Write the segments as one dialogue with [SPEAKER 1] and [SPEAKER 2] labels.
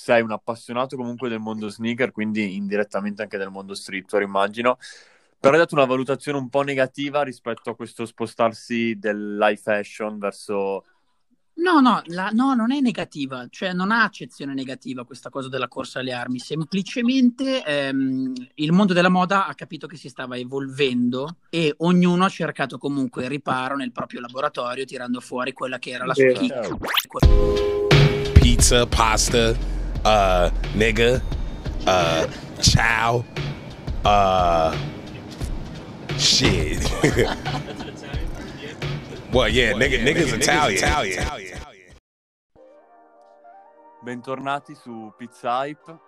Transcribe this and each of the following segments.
[SPEAKER 1] sei un appassionato comunque del mondo sneaker, quindi indirettamente anche del mondo streetwear, immagino. Però hai dato una valutazione un po' negativa rispetto a questo spostarsi dell'high fashion verso
[SPEAKER 2] No, no, la, no, non è negativa, cioè non ha accezione negativa questa cosa della corsa alle armi, semplicemente ehm, il mondo della moda ha capito che si stava evolvendo e ognuno ha cercato comunque riparo nel proprio laboratorio tirando fuori quella che era la sua chicca.
[SPEAKER 3] Pizza, pasta, uh, nigga, uh, ciao, uh, shit. well, yeah, nigga, nigga's Italian. Italian.
[SPEAKER 1] Bentornati su Pizza Hype,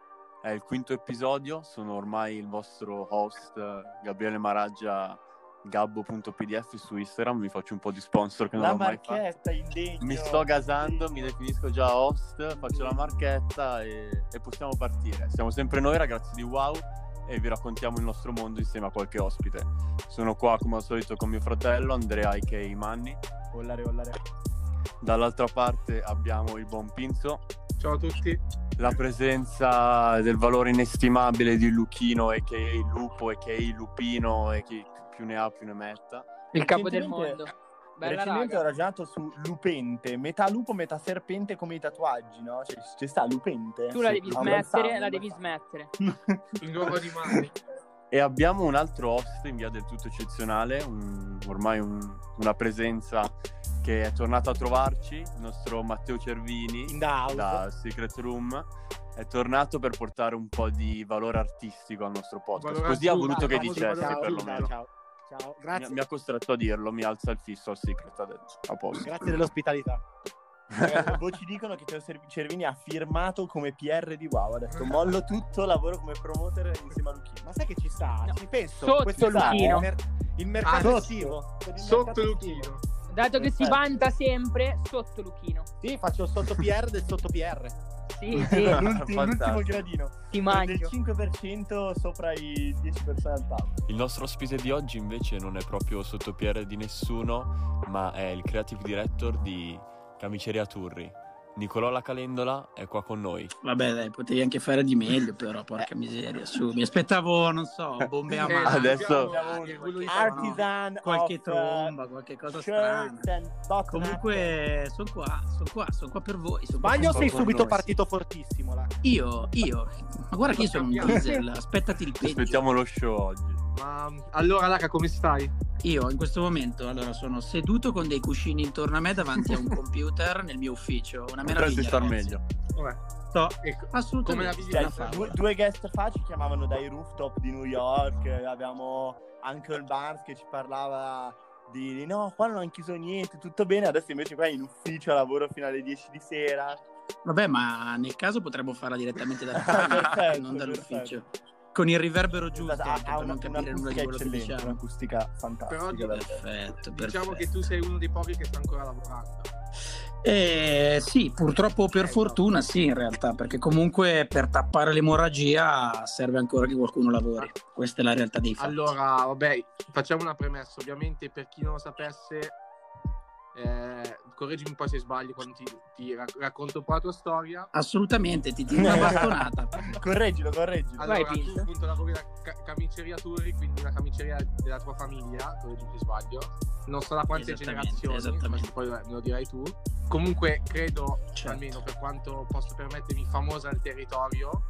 [SPEAKER 1] è il quinto episodio, sono ormai il vostro host Gabriele Maraggia gabbo.pdf su Instagram, vi faccio un po' di sponsor che non
[SPEAKER 4] La
[SPEAKER 1] ho mai fatto.
[SPEAKER 4] marchetta.
[SPEAKER 1] Mi sto gasando, mi definisco già host, faccio la marchetta e, e possiamo partire. Siamo sempre noi ragazzi di Wow e vi raccontiamo il nostro mondo insieme a qualche ospite. Sono qua come al solito con mio fratello Andrea a.k.a. Manni.
[SPEAKER 4] Ollare, ollare.
[SPEAKER 1] Dall'altra parte abbiamo il buon Pinzo,
[SPEAKER 5] Ciao a tutti.
[SPEAKER 1] la presenza del valore inestimabile di Luchino a.k.a. Lupo a.k.a. Lupino e chi più ne ha più ne metta.
[SPEAKER 6] Il capo del mondo. Bella
[SPEAKER 4] Recentemente ho
[SPEAKER 6] raga.
[SPEAKER 4] ragionato su lupente, metà lupo, metà serpente come i tatuaggi, no? Cioè, ci sta lupente.
[SPEAKER 6] Tu la
[SPEAKER 4] Sì.
[SPEAKER 6] devi
[SPEAKER 4] un
[SPEAKER 6] smettere, la devi smettere.
[SPEAKER 5] Il nuovo di mani.
[SPEAKER 1] E abbiamo un altro host in via del tutto eccezionale, un- ormai un- una presenza che è tornato a trovarci, il nostro Matteo Cervini da Secret Room. È tornato per portare un po' di valore artistico al nostro podcast.
[SPEAKER 5] Valore
[SPEAKER 1] Così ha voluto che
[SPEAKER 4] ciao,
[SPEAKER 1] perlomeno.
[SPEAKER 4] ciao, ciao.
[SPEAKER 1] Mi,
[SPEAKER 4] Grazie,
[SPEAKER 1] mi ha costretto a dirlo, mi alza il fisso al Secret adesso. A posto.
[SPEAKER 4] grazie dell'ospitalità. Ragazzi, voci dicono che Teo Ser- Cervini ha firmato come PR di Wow. Ha detto mollo tutto, lavoro come promoter insieme a Luchino.
[SPEAKER 7] Ma sai che ci sta?
[SPEAKER 6] No.
[SPEAKER 7] Ci penso.
[SPEAKER 6] Sotto
[SPEAKER 7] questo
[SPEAKER 6] Luchino.
[SPEAKER 7] Il, mer- il mercato
[SPEAKER 4] sotto.
[SPEAKER 7] estivo. Il
[SPEAKER 5] Sotto
[SPEAKER 7] mercato
[SPEAKER 5] Luchino.
[SPEAKER 6] Dato che si
[SPEAKER 4] Perfetto.
[SPEAKER 6] vanta sempre sotto Luchino.
[SPEAKER 7] Sì, faccio sotto PR del sotto PR.
[SPEAKER 6] Sì, sì,
[SPEAKER 4] l'ultimo, l'ultimo gradino.
[SPEAKER 6] ti
[SPEAKER 4] Del
[SPEAKER 6] mangio.
[SPEAKER 4] 5% sopra i 10 persone al tavolo.
[SPEAKER 1] Il nostro ospite di oggi invece non è proprio sotto PR di nessuno, ma è il creative director di Camiceria Turri. Nicolò La Calendola è qua con noi.
[SPEAKER 2] Vabbè, dai, potevi anche fare di meglio, però, porca miseria, su. Mi aspettavo, non so, bombe a mano.
[SPEAKER 1] adesso-
[SPEAKER 4] Artisan
[SPEAKER 2] qualche
[SPEAKER 4] of,
[SPEAKER 2] tromba, qualche cosa strana. Comunque, sono qua, sono qua, sono qua per voi.
[SPEAKER 7] Sbaglio sei subito partito fortissimo là?
[SPEAKER 2] Io, io. Ma guarda che io sono un diesel, aspettati il peggio.
[SPEAKER 1] Aspettiamo lo show oggi.
[SPEAKER 5] Ma allora, Laca, come stai?
[SPEAKER 2] Io in questo momento allora sono seduto con dei cuscini intorno a me davanti a un computer nel mio ufficio. Una
[SPEAKER 1] Potresti
[SPEAKER 2] meraviglia.
[SPEAKER 1] star
[SPEAKER 2] ragazzi.
[SPEAKER 1] meglio.
[SPEAKER 5] Vabbè.
[SPEAKER 2] Sto
[SPEAKER 5] Ecco.
[SPEAKER 2] assolutamente
[SPEAKER 5] Come?
[SPEAKER 4] Cioè, due, due guest fa ci chiamavano dai rooftop di New York, abbiamo Uncle Barnes che ci parlava di no, qua non hanno chiuso niente, tutto bene, adesso invece qua in ufficio lavoro fino alle 10 di sera.
[SPEAKER 2] Vabbè, ma nel caso potremmo farla direttamente dalla camera,
[SPEAKER 4] Perfetto,
[SPEAKER 2] non dall'ufficio.
[SPEAKER 4] perfetto.
[SPEAKER 2] Con il riverbero giusto
[SPEAKER 4] Esatto,
[SPEAKER 2] anche
[SPEAKER 4] ha
[SPEAKER 2] per
[SPEAKER 4] una,
[SPEAKER 2] non capire nulla di quello che diciamo.
[SPEAKER 4] un'acustica fantastica.
[SPEAKER 5] Però.
[SPEAKER 2] Perfetto,
[SPEAKER 5] Diciamo
[SPEAKER 2] perfetto.
[SPEAKER 5] che tu sei uno dei pochi che sta ancora lavorando.
[SPEAKER 2] Eh, sì, purtroppo per fortuna sì, in realtà, perché comunque per tappare l'emorragia serve ancora che qualcuno lavori. Questa è la realtà dei fatti.
[SPEAKER 5] Allora, vabbè, facciamo una premessa. Ovviamente, per chi non lo sapesse, eh, correggimi un po' se sbaglio quando ti, ti rac- racconto un po' la tua storia.
[SPEAKER 2] Assolutamente, ti tiro una bastonata.
[SPEAKER 4] correggilo, correggilo.
[SPEAKER 5] Allora,
[SPEAKER 6] Vai,
[SPEAKER 5] tu
[SPEAKER 6] Pinto.
[SPEAKER 5] appunto lavori la ca- camiceria Turri, quindi una camiceria della tua famiglia, correggimi se sbaglio. Non so da quante
[SPEAKER 2] Esattamente,
[SPEAKER 5] generazioni,
[SPEAKER 2] esattamente.
[SPEAKER 5] poi me lo dirai tu. Comunque, credo,
[SPEAKER 2] Certo.
[SPEAKER 5] almeno per quanto posso permettermi, famosa al territorio,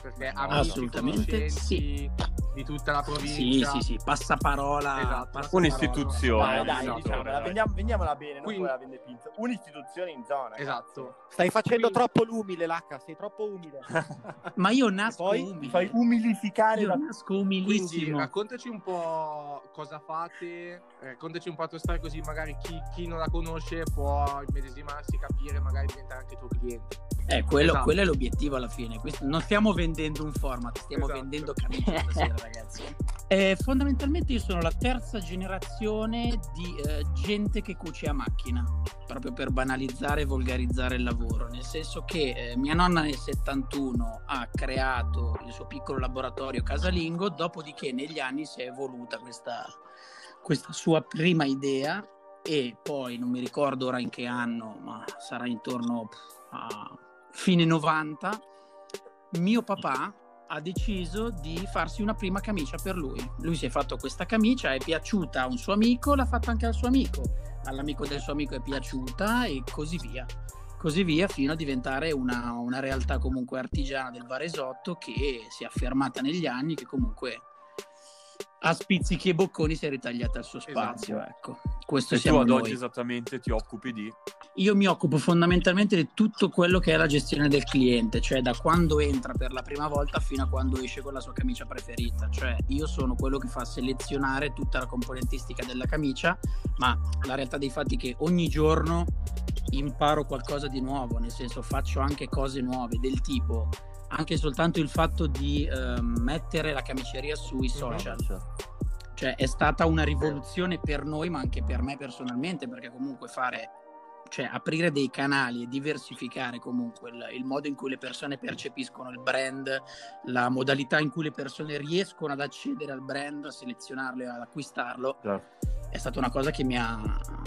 [SPEAKER 5] perché amici,
[SPEAKER 2] Assolutamente
[SPEAKER 5] conoscenti di tutta la
[SPEAKER 2] Sì,
[SPEAKER 5] provincia.
[SPEAKER 2] sì, sì, passaparola.
[SPEAKER 5] Esatto.
[SPEAKER 2] passaparola.
[SPEAKER 1] Un'istituzione.
[SPEAKER 4] Dai,
[SPEAKER 1] no,
[SPEAKER 4] dai,
[SPEAKER 1] no,
[SPEAKER 4] diciamola,
[SPEAKER 1] dai.
[SPEAKER 4] vendiamo- vendiamola bene, non
[SPEAKER 5] Quindi-
[SPEAKER 4] poi la vende Pinto. Un'istituzione in zona.
[SPEAKER 5] Esatto.
[SPEAKER 7] Stai facendo
[SPEAKER 5] Quindi-
[SPEAKER 7] troppo l'umile, Lacca. Sei troppo umile.
[SPEAKER 2] Ma io nasco
[SPEAKER 4] poi
[SPEAKER 2] umile.
[SPEAKER 4] ti fai umilificare
[SPEAKER 2] Io
[SPEAKER 4] da
[SPEAKER 2] nasco
[SPEAKER 5] Quindi
[SPEAKER 2] umilissimo.
[SPEAKER 5] raccontaci un po' cosa fate, eh, raccontaci un po' la tua storia così magari chi, chi non la conosce può immedesimarsi, capire, magari diventare anche tuo cliente.
[SPEAKER 2] Eh, quello,
[SPEAKER 5] Esatto.
[SPEAKER 2] quello è l'obiettivo alla fine. Non stiamo vendendo un format, stiamo
[SPEAKER 5] Esatto.
[SPEAKER 2] vendendo camicie stasera, ragazzi. Eh, fondamentalmente io sono la terza generazione di eh, gente che cuce a macchina, proprio per banalizzare e volgarizzare il lavoro, nel senso che eh, mia nonna nel 71 ha creato il suo piccolo laboratorio casalingo, dopodiché negli anni si è evoluta questa, questa sua prima idea e poi non mi ricordo ora in che anno, ma sarà intorno a fine 90 mio papà ha deciso di farsi una prima camicia per lui. Lui si è fatto questa camicia, è piaciuta a un suo amico, l'ha fatta anche al suo amico, all'amico del suo amico è piaciuta e così via. Così via fino a diventare una, una realtà comunque artigiana del Varesotto che si è affermata negli anni, che comunque a spizzichi e bocconi si è ritagliata il suo spazio. Ecco, questo
[SPEAKER 1] E tu
[SPEAKER 2] siamo
[SPEAKER 1] ad
[SPEAKER 2] noi.
[SPEAKER 1] oggi esattamente ti occupi di...
[SPEAKER 2] Io mi occupo fondamentalmente di tutto quello che è la gestione del cliente, cioè da quando entra per la prima volta fino a quando esce con la sua camicia preferita. Cioè io sono quello che fa selezionare tutta la componentistica della camicia, ma la realtà dei fatti è che ogni giorno imparo qualcosa di nuovo, nel senso faccio anche cose nuove del tipo anche soltanto il fatto di ehm, mettere la camiceria sui social cioè è stata una rivoluzione per noi ma anche per me personalmente perché comunque fare cioè aprire dei canali e diversificare comunque il, il modo in cui le persone percepiscono il brand la modalità in cui le persone riescono ad accedere al brand a selezionarlo e ad acquistarlo
[SPEAKER 1] Certo.
[SPEAKER 2] È stata una cosa che mi ha,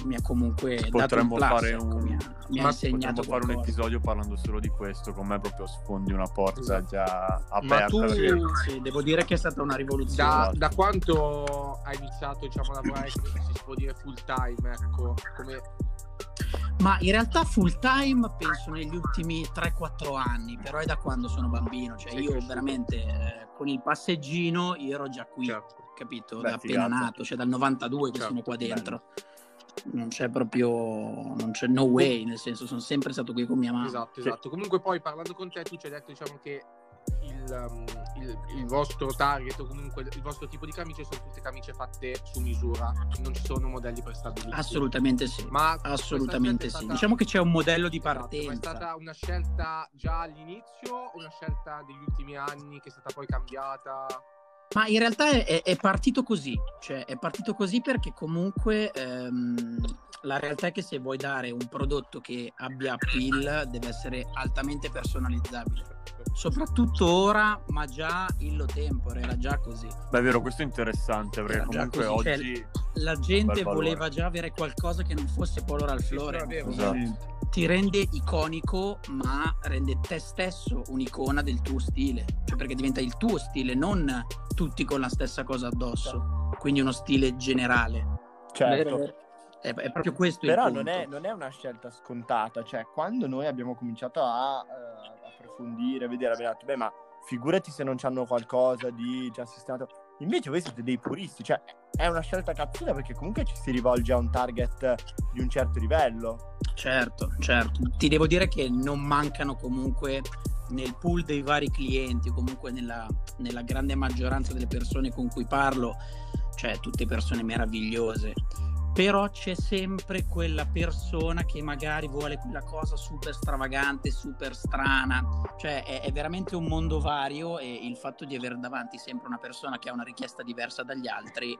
[SPEAKER 2] mi ha comunque dato un
[SPEAKER 1] Potremmo
[SPEAKER 2] plus,
[SPEAKER 1] fare
[SPEAKER 2] ecco,
[SPEAKER 1] un-
[SPEAKER 2] mi ha, mi ha
[SPEAKER 1] potremmo fare un episodio parlando solo di questo, con me proprio sfondi una porta
[SPEAKER 5] Esatto.
[SPEAKER 1] già
[SPEAKER 5] Ma
[SPEAKER 1] aperta.
[SPEAKER 5] tu
[SPEAKER 1] perché-
[SPEAKER 2] Sì, devo dire che è stata una rivoluzione
[SPEAKER 5] da,
[SPEAKER 1] Esatto.
[SPEAKER 5] da quanto hai iniziato diciamo, a lavorare, si può dire full time, ecco, come
[SPEAKER 2] Ma in realtà full time penso negli ultimi 3-4 anni, però è da quando sono bambino, cioè io veramente eh, con il passeggino io ero già qui,
[SPEAKER 5] certo.
[SPEAKER 2] Capito?
[SPEAKER 1] Beh,
[SPEAKER 2] da appena
[SPEAKER 1] figata.
[SPEAKER 2] nato, cioè dal 92 che
[SPEAKER 5] Certo,
[SPEAKER 2] sono qua
[SPEAKER 1] bello.
[SPEAKER 2] dentro. Non c'è proprio, non c'è no way, nel senso sono sempre stato qui con mia mamma.
[SPEAKER 5] Esatto, esatto. Comunque poi parlando con te, tu ci hai detto diciamo che il, um, il- il vostro target o comunque il vostro tipo di camicie sono tutte camicie fatte su misura, non ci sono modelli prestabiliti.
[SPEAKER 2] Assolutamente sì.
[SPEAKER 5] Ma
[SPEAKER 2] Assolutamente
[SPEAKER 5] è
[SPEAKER 2] sì.
[SPEAKER 5] stata-
[SPEAKER 2] Diciamo che c'è un modello di
[SPEAKER 5] Esatto, ma
[SPEAKER 2] partenza.
[SPEAKER 5] è stata una scelta già all'inizio o una scelta degli ultimi anni che è stata poi cambiata?
[SPEAKER 2] Ma in realtà è, è- partito così, cioè è partito così perché comunque ehm, la realtà è che se vuoi dare un prodotto che abbia appeal deve essere altamente personalizzabile, soprattutto ora, ma già illo tempore era già così.
[SPEAKER 1] Beh, è vero, questo è interessante perché
[SPEAKER 2] Era
[SPEAKER 1] comunque
[SPEAKER 2] così, cioè,
[SPEAKER 1] oggi...
[SPEAKER 2] La gente voleva già avere qualcosa che non fosse Polo Ralph
[SPEAKER 5] Sì,
[SPEAKER 2] Lauren,
[SPEAKER 5] sì, è vero.
[SPEAKER 1] Esatto.
[SPEAKER 2] ti rende iconico, ma rende te stesso un'icona del tuo stile, cioè perché diventa il tuo stile, non tutti con la stessa cosa addosso, quindi uno stile generale.
[SPEAKER 4] Certo.
[SPEAKER 2] È, è proprio questo il
[SPEAKER 4] Però non è, non è una scelta scontata, cioè quando noi abbiamo cominciato a eh, approfondire, vedere, abbiamo detto, beh ma figurati se non c'hanno qualcosa di già sistemato. Invece voi siete dei puristi, cioè è una scelta cazzuta perché comunque ci si rivolge a un target di un certo livello.
[SPEAKER 2] Certo, certo. Ti devo dire che non mancano comunque nel pool dei vari clienti, comunque nella, nella grande maggioranza delle persone con cui parlo, cioè tutte persone meravigliose. Però c'è sempre quella persona che magari vuole quella cosa super stravagante, super strana. Cioè è, è veramente un mondo vario e il fatto di avere davanti sempre una persona che ha una richiesta diversa dagli altri,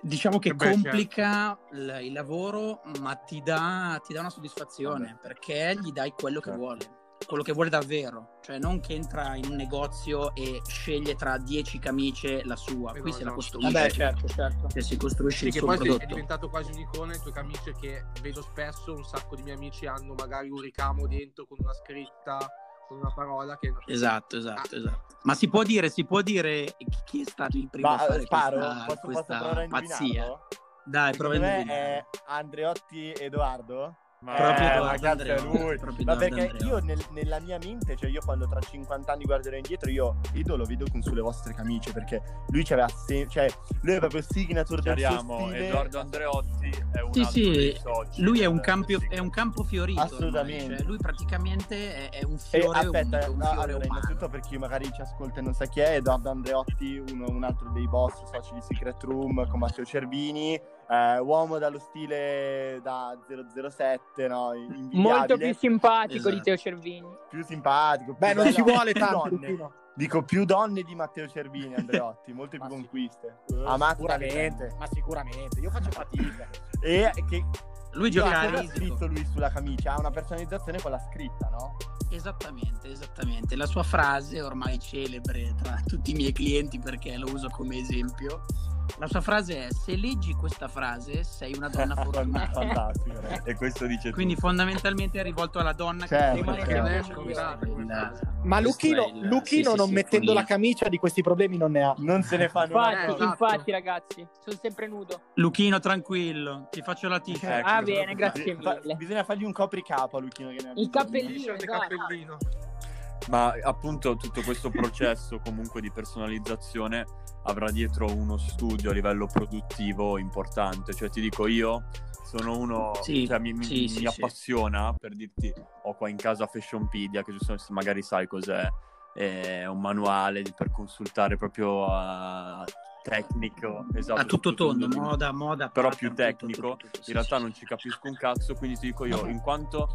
[SPEAKER 2] diciamo che
[SPEAKER 5] Eh beh,
[SPEAKER 2] complica il, il lavoro, ma ti dà, ti dà una soddisfazione perché gli dai quello che
[SPEAKER 1] Certo.
[SPEAKER 2] vuole, quello che vuole davvero. Cioè non che entra in un negozio e sceglie tra 10 camicie la sua,
[SPEAKER 5] Eh
[SPEAKER 2] qui
[SPEAKER 5] no,
[SPEAKER 2] se la costruisce.
[SPEAKER 7] Vabbè, certo, certo.
[SPEAKER 2] Cioè, si costruisce
[SPEAKER 5] Sì,
[SPEAKER 2] il
[SPEAKER 5] che
[SPEAKER 2] suo
[SPEAKER 5] poi sei- è
[SPEAKER 2] prodotto.
[SPEAKER 5] diventato quasi un'icona le tue camicie che vedo spesso un sacco di miei amici hanno magari un ricamo dentro con una scritta, con una parola che
[SPEAKER 2] Esatto, esatto, esatto. Ma si può dire, si può dire chi è stato il primo
[SPEAKER 4] Ma
[SPEAKER 2] a fare
[SPEAKER 4] eh, sparo,
[SPEAKER 2] questa,
[SPEAKER 4] posso, posso
[SPEAKER 2] questa
[SPEAKER 4] a
[SPEAKER 2] pazzia? Dai, prova a
[SPEAKER 4] Secondo
[SPEAKER 2] indovinare.
[SPEAKER 4] è Andreotti Edoardo?
[SPEAKER 1] Ma
[SPEAKER 2] Proprio
[SPEAKER 4] Eh, cazzo è lui.
[SPEAKER 2] proprio
[SPEAKER 4] Ma perché io nel- nella mia mente, cioè io quando tra 50 anni guarderò indietro, io Ido lo vedo con sulle vostre camicie perché lui c'aveva se- cioè lui è proprio il signature del suo stile.
[SPEAKER 1] Edoardo Andreotti è un
[SPEAKER 2] Sì,
[SPEAKER 1] altro
[SPEAKER 2] sì,
[SPEAKER 1] dei soci
[SPEAKER 2] Lui è un, campio- è un campo fiorito. ormai,
[SPEAKER 4] Assolutamente.
[SPEAKER 2] cioè, lui praticamente è, è un
[SPEAKER 4] E
[SPEAKER 2] fiore
[SPEAKER 4] aspetta,
[SPEAKER 2] unico, un
[SPEAKER 4] no,
[SPEAKER 2] fiore
[SPEAKER 4] allora, innanzitutto per chi magari ci ascolta e non sa chi è, Edoardo Andreotti, uno- un altro dei boss soci di Secret Room con Matteo Cervini, eh, uomo dallo stile da 007, no? invidiabile,
[SPEAKER 6] Molto più simpatico
[SPEAKER 2] Esatto.
[SPEAKER 6] di Teo Cervini.
[SPEAKER 4] più simpatico. più
[SPEAKER 7] Beh, non ci vuole
[SPEAKER 4] più
[SPEAKER 7] tanto,
[SPEAKER 4] donne.
[SPEAKER 7] Lupino.
[SPEAKER 4] Dico più donne di Matteo Cervini, Andreotti, molte più
[SPEAKER 7] Ma sì.
[SPEAKER 4] conquiste.
[SPEAKER 7] Eh,
[SPEAKER 4] Amato dalle
[SPEAKER 7] sicuramente, ma sicuramente. Io faccio fatica.
[SPEAKER 4] E che
[SPEAKER 2] Lui
[SPEAKER 4] io
[SPEAKER 2] gioca a risico.
[SPEAKER 4] scritto lui sulla camicia? Ha una personalizzazione con la scritta, no?
[SPEAKER 2] Esattamente, esattamente. La sua frase ormai celebre tra tutti i miei clienti perché lo uso come esempio La sua frase è: Se leggi questa frase, sei una donna fortunata.
[SPEAKER 4] Fantastico. ragazzi.
[SPEAKER 1] E questo dice
[SPEAKER 2] Quindi,
[SPEAKER 1] tutto.
[SPEAKER 2] fondamentalmente, è rivolto alla donna
[SPEAKER 4] Certo,
[SPEAKER 2] che rimane
[SPEAKER 4] certo.
[SPEAKER 2] che
[SPEAKER 5] Certo.
[SPEAKER 2] è il-
[SPEAKER 8] Ma Luchino,
[SPEAKER 2] il-
[SPEAKER 8] Luchino
[SPEAKER 2] sì, sì,
[SPEAKER 8] non
[SPEAKER 2] sì,
[SPEAKER 8] mettendo
[SPEAKER 2] follia.
[SPEAKER 8] la camicia di questi problemi non ne ha.
[SPEAKER 4] Non se ne fanno
[SPEAKER 6] Infatti,
[SPEAKER 5] Eh, esatto.
[SPEAKER 6] infatti, ragazzi, sono sempre nudo.
[SPEAKER 2] Luchino, tranquillo, ti faccio la t-shirt.
[SPEAKER 1] Ecco,
[SPEAKER 6] ah,
[SPEAKER 1] cosa
[SPEAKER 6] bene,
[SPEAKER 1] fa-
[SPEAKER 6] grazie
[SPEAKER 4] Fa-
[SPEAKER 6] mille.
[SPEAKER 4] bisogna fargli un copricapo a Luchino che ne ha
[SPEAKER 6] Il cappellino.
[SPEAKER 5] E
[SPEAKER 6] esatto.
[SPEAKER 5] cappellino.
[SPEAKER 1] Ma appunto tutto questo processo comunque di personalizzazione avrà dietro uno studio a livello produttivo importante. Cioè ti dico io sono uno
[SPEAKER 2] Sì,
[SPEAKER 1] cioè, mi, mi-
[SPEAKER 2] sì,
[SPEAKER 1] mi
[SPEAKER 2] sì, sì.
[SPEAKER 1] appassiona per dirti ho qua in casa Fashionpedia che giusto se magari sai cos'è è un manuale per consultare proprio a tecnico esatto
[SPEAKER 2] A tutto tondo,
[SPEAKER 1] di-
[SPEAKER 2] moda, moda.
[SPEAKER 1] però
[SPEAKER 2] pattern,
[SPEAKER 1] più
[SPEAKER 2] tutto,
[SPEAKER 1] tecnico
[SPEAKER 2] tutto, tutto, sì,
[SPEAKER 1] in realtà
[SPEAKER 2] sì,
[SPEAKER 1] non
[SPEAKER 2] sì.
[SPEAKER 1] ci capisco un cazzo quindi ti dico io in quanto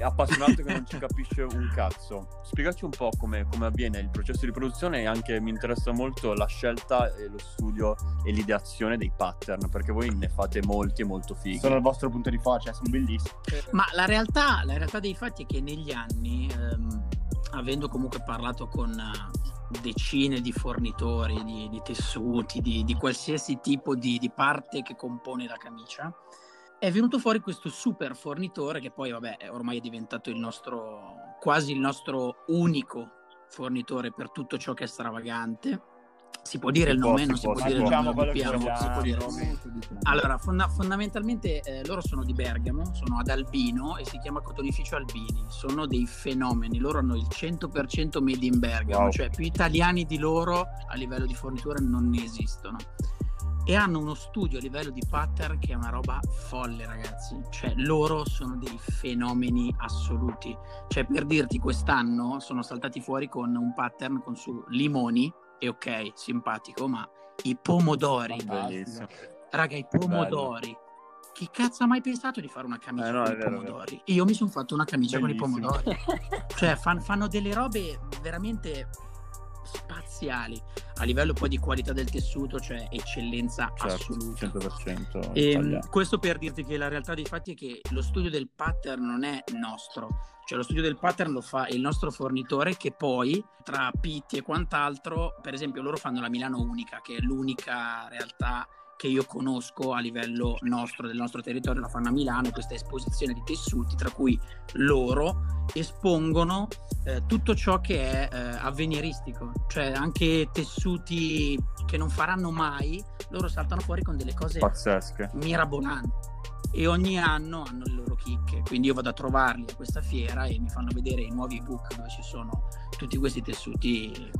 [SPEAKER 1] appassionato che non ci capisce un cazzo spiegaci un po' come, come avviene il processo di produzione e anche mi interessa molto la scelta e lo studio e l'ideazione dei pattern perché voi ne fate molti e molto fighi
[SPEAKER 4] Sono il vostro punto di forza, cioè, sono bellissimi.
[SPEAKER 2] Ma la realtà, la realtà dei fatti è che negli anni, ehm, avendo comunque parlato con eh, decine di fornitori di, di tessuti, di, di qualsiasi tipo di, di parte che compone la camicia, è venuto fuori questo super fornitore che poi, vabbè, ormai è diventato il nostro, quasi il nostro unico fornitore per tutto ciò che è stravagante. Si può dire
[SPEAKER 1] Si
[SPEAKER 2] il
[SPEAKER 1] può,
[SPEAKER 2] nome,
[SPEAKER 1] si
[SPEAKER 2] non si
[SPEAKER 1] può,
[SPEAKER 2] può dire
[SPEAKER 1] può.
[SPEAKER 2] il nome,
[SPEAKER 4] Diciamo
[SPEAKER 2] doppiamo, si può dire. Allora, fonda- fondamentalmente eh, loro sono di Bergamo, sono ad Albino e si chiama Cotonificio Albini. Sono dei fenomeni, loro hanno il 100% made in Bergamo,
[SPEAKER 1] Wow.
[SPEAKER 2] cioè più italiani di loro a livello di fornitura non ne esistono. E hanno uno studio a livello di pattern che è una roba folle, ragazzi. Cioè, loro sono dei fenomeni assoluti. Cioè, per dirti, quest'anno sono saltati fuori con un pattern con su limoni, e ok, simpatico, ma i pomodori.
[SPEAKER 1] bellissimo
[SPEAKER 2] Raga, i pomodori. Chi cazzo ha mai pensato di fare una camicia
[SPEAKER 1] Eh, no,
[SPEAKER 2] con i pomodori? Io mi sono fatto una camicia
[SPEAKER 4] Bellissimo.
[SPEAKER 2] con i pomodori. cioè, fan- fanno delle robe veramente spaziali a livello poi di qualità del tessuto, cioè eccellenza
[SPEAKER 1] certo,
[SPEAKER 2] assoluta.
[SPEAKER 1] 100%
[SPEAKER 2] E,
[SPEAKER 1] italiano.
[SPEAKER 2] questo per dirti che la realtà dei fatti è che lo studio del pattern non è nostro, cioè lo studio del pattern lo fa il nostro fornitore che poi tra Pitti e quant'altro, per esempio loro fanno la Milano Unica, che è l'unica realtà che io conosco a livello nostro, del nostro territorio, la fanno a Milano, questa esposizione di tessuti, tra cui loro espongono eh, tutto ciò che è eh, avveniristico, cioè anche tessuti che non faranno mai, loro saltano fuori con delle cose
[SPEAKER 1] pazzesche.
[SPEAKER 2] mirabolanti. E ogni anno hanno le loro chicche. Quindi io vado a trovarli a questa fiera e mi fanno vedere i nuovi book dove ci sono tutti questi tessuti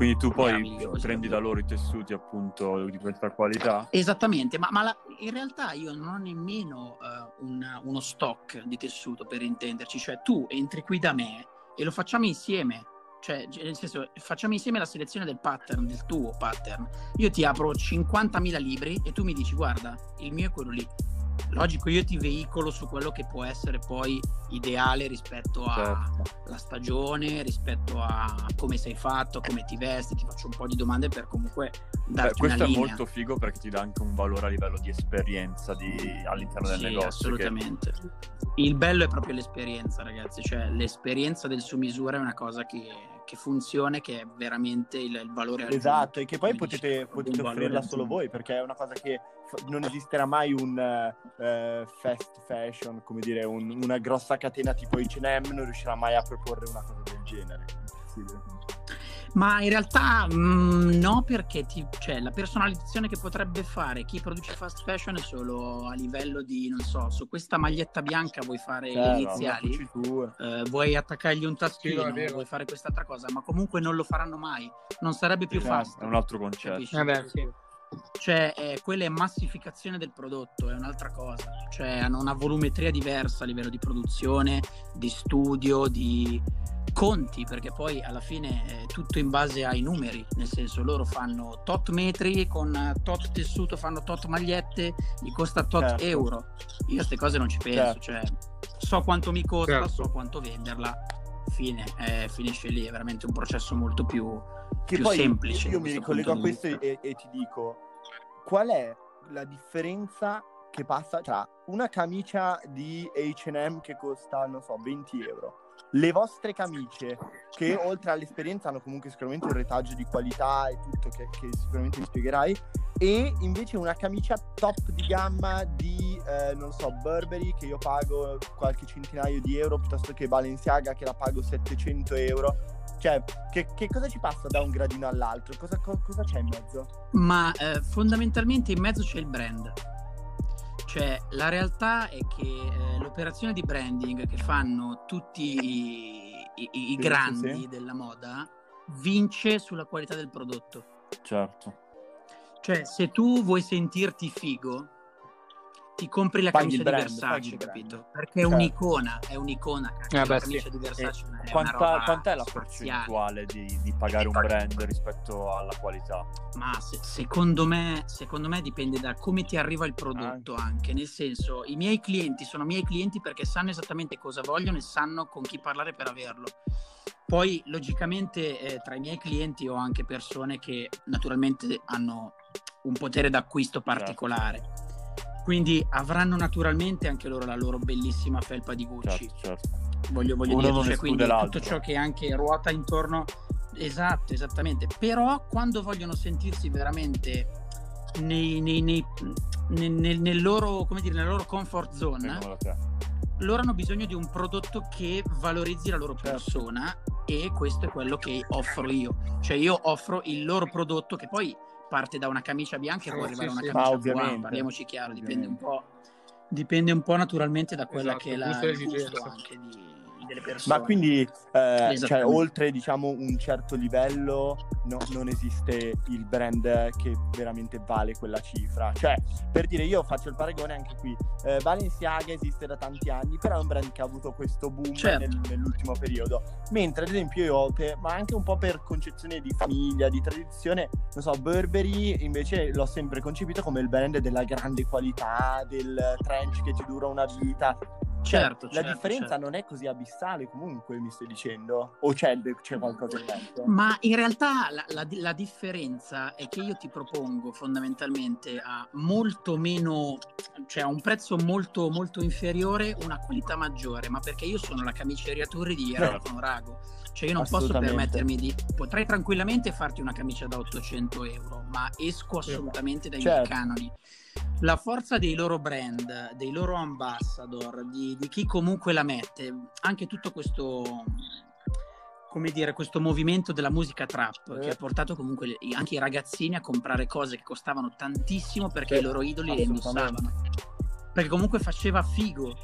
[SPEAKER 1] quindi tu poi prendi da loro i tessuti appunto di questa qualità.
[SPEAKER 2] Esattamente ma, ma la- in realtà io non ho nemmeno eh, un- uno stock di tessuto per intenderci. Cioè tu entri qui da me e lo facciamo insieme. Cioè nel senso facciamo insieme la selezione del pattern del tuo pattern. Io ti apro 50.000 libri e tu mi dici guarda il mio è quello lì logico io ti veicolo su quello che può essere poi ideale rispetto alla
[SPEAKER 1] certo.
[SPEAKER 2] stagione rispetto a come sei fatto a come ti vesti ti faccio un po' di domande per comunque
[SPEAKER 1] Beh,
[SPEAKER 2] darti una
[SPEAKER 1] questo è
[SPEAKER 2] linea
[SPEAKER 1] molto figo perché ti dà anche un valore a livello di esperienza di- all'interno del
[SPEAKER 2] Sì,
[SPEAKER 1] negozio. che-
[SPEAKER 2] assolutamente. Il bello è proprio l'esperienza, ragazzi. Cioè, l'esperienza del su misura è una cosa che, che funziona e che è veramente il, il valore aggiunto.
[SPEAKER 4] Esatto, e che poi potete, potete offrirla solo voi perché è una cosa che f- non esisterà mai un eh, fast fashion, come dire, un- una grossa catena tipo H&M non riuscirà mai a proporre una cosa del genere. Sì,
[SPEAKER 2] Ma in realtà mm, no, perché ti- cioè, la personalizzazione che potrebbe fare chi produce fast fashion è solo a livello di, non so, su questa maglietta bianca vuoi fare le
[SPEAKER 4] Certo,
[SPEAKER 2] iniziali,
[SPEAKER 4] una cucitura.
[SPEAKER 2] eh, vuoi attaccargli un taschino,
[SPEAKER 5] Sì,
[SPEAKER 2] vuoi fare quest'altra cosa, ma comunque non lo faranno mai. Non sarebbe più
[SPEAKER 1] Esatto,
[SPEAKER 2] fast.
[SPEAKER 1] È un altro concetto.
[SPEAKER 6] Eh beh, sì.
[SPEAKER 2] Cioè, eh, quella è massificazione del prodotto, è un'altra cosa. Cioè, hanno una volumetria diversa a livello di produzione, di studio, di conti, perché poi alla fine è tutto in base ai numeri, nel senso loro fanno tot metri con tot tessuto, fanno tot magliette, gli costa tot
[SPEAKER 4] Certo.
[SPEAKER 2] euro. Io a queste cose non ci penso,
[SPEAKER 4] Certo.
[SPEAKER 2] cioè so quanto mi costa,
[SPEAKER 5] Certo.
[SPEAKER 2] so quanto venderla, fine, eh, finisce lì, è veramente un processo molto più
[SPEAKER 4] Che
[SPEAKER 2] più
[SPEAKER 4] poi
[SPEAKER 2] semplice
[SPEAKER 4] io mi ricollego a questo e, e ti dico qual è la differenza che passa tra una camicia di H&M che costa, non so, 20 euro le vostre camicie che oltre all'esperienza hanno comunque sicuramente un retaggio di qualità e tutto che, che sicuramente mi spiegherai e invece una camicia top di gamma di, eh, non so, Burberry che io pago qualche centinaio di euro piuttosto che Balenciaga che la pago 700 euro. Cioè, che, che cosa ci passa da un gradino all'altro? Cosa, co- cosa c'è in mezzo?
[SPEAKER 2] Ma eh, fondamentalmente in mezzo c'è il brand. Cioè, la realtà è che eh, l'operazione di branding che fanno tutti i, i- i grandi
[SPEAKER 4] sì, sì.
[SPEAKER 2] della moda vince sulla qualità del prodotto.
[SPEAKER 1] Certo.
[SPEAKER 2] Cioè, se tu vuoi sentirti figo, ti compri la
[SPEAKER 4] Paghi
[SPEAKER 2] camicia di
[SPEAKER 4] brand, paghi
[SPEAKER 2] Versace, capito? Perché è
[SPEAKER 4] Certo.
[SPEAKER 2] un'icona, è un'icona. cacchio,
[SPEAKER 5] Eh,
[SPEAKER 2] la
[SPEAKER 5] beh,
[SPEAKER 2] camicia
[SPEAKER 5] sì.
[SPEAKER 2] di Versace è una
[SPEAKER 1] Quant'è,
[SPEAKER 2] roba
[SPEAKER 1] quant'è la
[SPEAKER 2] spaziale.
[SPEAKER 1] percentuale di, di pagare un brand rispetto alla qualità?
[SPEAKER 2] Ma se- secondo, me, secondo me dipende da come ti arriva il prodotto anche. Nel senso, i miei clienti sono miei clienti perché sanno esattamente cosa vogliono e sanno con chi parlare per averlo. Poi, logicamente, eh, tra i miei clienti ho anche persone che naturalmente hanno un potere d'acquisto particolare. Quindi avranno naturalmente anche loro la loro bellissima felpa di Gucci
[SPEAKER 1] Certo, certo.
[SPEAKER 2] voglio, voglio
[SPEAKER 1] Uno
[SPEAKER 2] dire, cioè, quindi
[SPEAKER 1] l'altro.
[SPEAKER 2] tutto ciò che anche ruota intorno esatto, esattamente, però quando vogliono sentirsi veramente nei, nei- nei- nel, nel- nel loro, come dire, nella loro comfort zone, loro hanno bisogno di un prodotto che valorizzi la loro
[SPEAKER 1] Certo.
[SPEAKER 2] persona e questo è quello che offro io. Cioè io offro il loro prodotto che poi parte da una camicia bianca e
[SPEAKER 5] Sì,
[SPEAKER 2] può arrivare a
[SPEAKER 5] sì,
[SPEAKER 2] una
[SPEAKER 5] sì.
[SPEAKER 2] camicia
[SPEAKER 4] Ah,
[SPEAKER 2] buona,
[SPEAKER 4] ovviamente.
[SPEAKER 2] parliamoci chiaro, dipende un po', dipende un po' naturalmente da quella
[SPEAKER 5] Esatto,
[SPEAKER 2] che è la, il gusto anche di- delle persone.
[SPEAKER 4] Ma quindi, eh, cioè, oltre diciamo un certo livello, no- non esiste il brand che veramente vale quella cifra. Cioè, per dire, io faccio il paragone anche qui. Eh, Balenciaga esiste da tanti anni, però è un brand che ha avuto questo boom
[SPEAKER 2] Certo.
[SPEAKER 4] nel- nell'ultimo periodo. Mentre, ad esempio, io, per- ma anche un po' per concezione di famiglia, di tradizione, non so, Burberry invece l'ho sempre concepito come il brand della grande qualità, del trench che ti dura una vita. Cioè,
[SPEAKER 2] Certo,
[SPEAKER 4] la
[SPEAKER 2] certo,
[SPEAKER 4] differenza
[SPEAKER 2] certo.
[SPEAKER 4] non è così abissale comunque, mi stai dicendo? O c'è, c'è qualcosa in mezzo?
[SPEAKER 2] Ma in realtà la, la- la differenza è che io ti propongo fondamentalmente a molto meno, cioè a un prezzo molto, molto inferiore, una qualità maggiore, ma perché io sono la camiceriatore di Erafano Rago. Cioè io non posso permettermi di... Potrei tranquillamente farti una camicia da 800 euro, ma esco assolutamente dai
[SPEAKER 4] Certo.
[SPEAKER 2] miei canoni. La forza dei loro brand, dei loro ambassador, di, di chi comunque la mette, anche tutto questo, come dire, questo movimento della musica trap
[SPEAKER 4] Eh.
[SPEAKER 2] che ha portato comunque anche i ragazzini a comprare cose che costavano tantissimo perché
[SPEAKER 4] Sì,
[SPEAKER 2] i loro idoli le indossavano. Perché comunque faceva figo.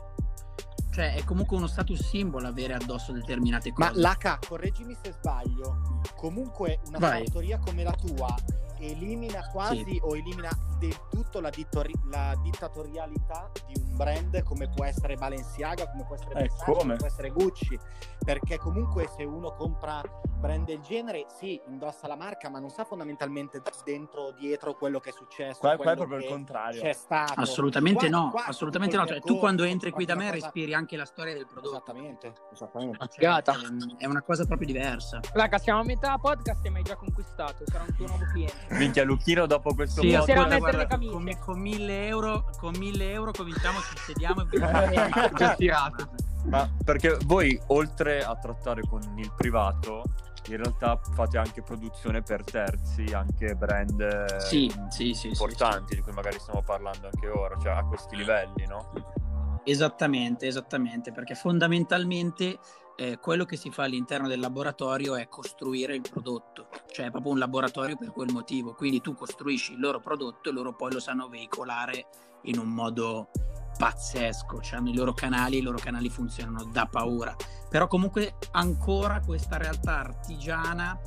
[SPEAKER 2] Cioè è comunque uno status symbol avere addosso determinate
[SPEAKER 8] Ma
[SPEAKER 2] cose.
[SPEAKER 8] l'H, correggimi se sbaglio, comunque una
[SPEAKER 2] Vai.
[SPEAKER 8] fattoria come la tua elimina quasi o elimina del tutto la, dittori- la dittatorialità di un brand come può essere Balenciaga, come può essere
[SPEAKER 4] Eh,
[SPEAKER 8] Versace,
[SPEAKER 4] come?
[SPEAKER 8] come può essere Gucci, perché comunque se uno compra brand del genere, sì, indossa la marca, ma non sa fondamentalmente dentro, dietro quello che è successo.
[SPEAKER 4] Qua, qua è proprio il contrario.
[SPEAKER 8] C'è stato.
[SPEAKER 2] Assolutamente
[SPEAKER 8] Qua-
[SPEAKER 2] no,
[SPEAKER 8] qua
[SPEAKER 2] assolutamente no. Cioè, tu quando entri qui da me
[SPEAKER 8] cosa-
[SPEAKER 2] respiri anche la storia del prodotto.
[SPEAKER 8] Esattamente, esattamente.
[SPEAKER 2] Cioè, ehm, è una cosa proprio diversa.
[SPEAKER 6] Raga, siamo a metà podcast e mi hai già conquistato. Sarà un tuo nuovo cliente.
[SPEAKER 1] Minchia, Lucchino dopo questo
[SPEAKER 2] Sì,
[SPEAKER 6] le
[SPEAKER 2] guarda,
[SPEAKER 6] camicie.
[SPEAKER 2] con, con 1000 euro, con 1000 euro cominciamo, ci sediamo e
[SPEAKER 5] Già tirato.
[SPEAKER 1] Ma perché voi, oltre a trattare con il privato, in realtà fate anche produzione per terzi, anche brand eh,
[SPEAKER 2] Sì, sì, sì, sì,
[SPEAKER 1] importanti di cui magari stiamo parlando anche ora, cioè a questi livelli, no?
[SPEAKER 2] Esattamente, esattamente, perché fondamentalmente eh, quello che si fa all'interno del laboratorio è costruire il prodotto, cioè è proprio un laboratorio per quel motivo, quindi tu costruisci il loro prodotto e loro poi lo sanno veicolare in un modo pazzesco, cioè hanno i loro canali, i loro canali funzionano da paura, però comunque ancora questa realtà artigiana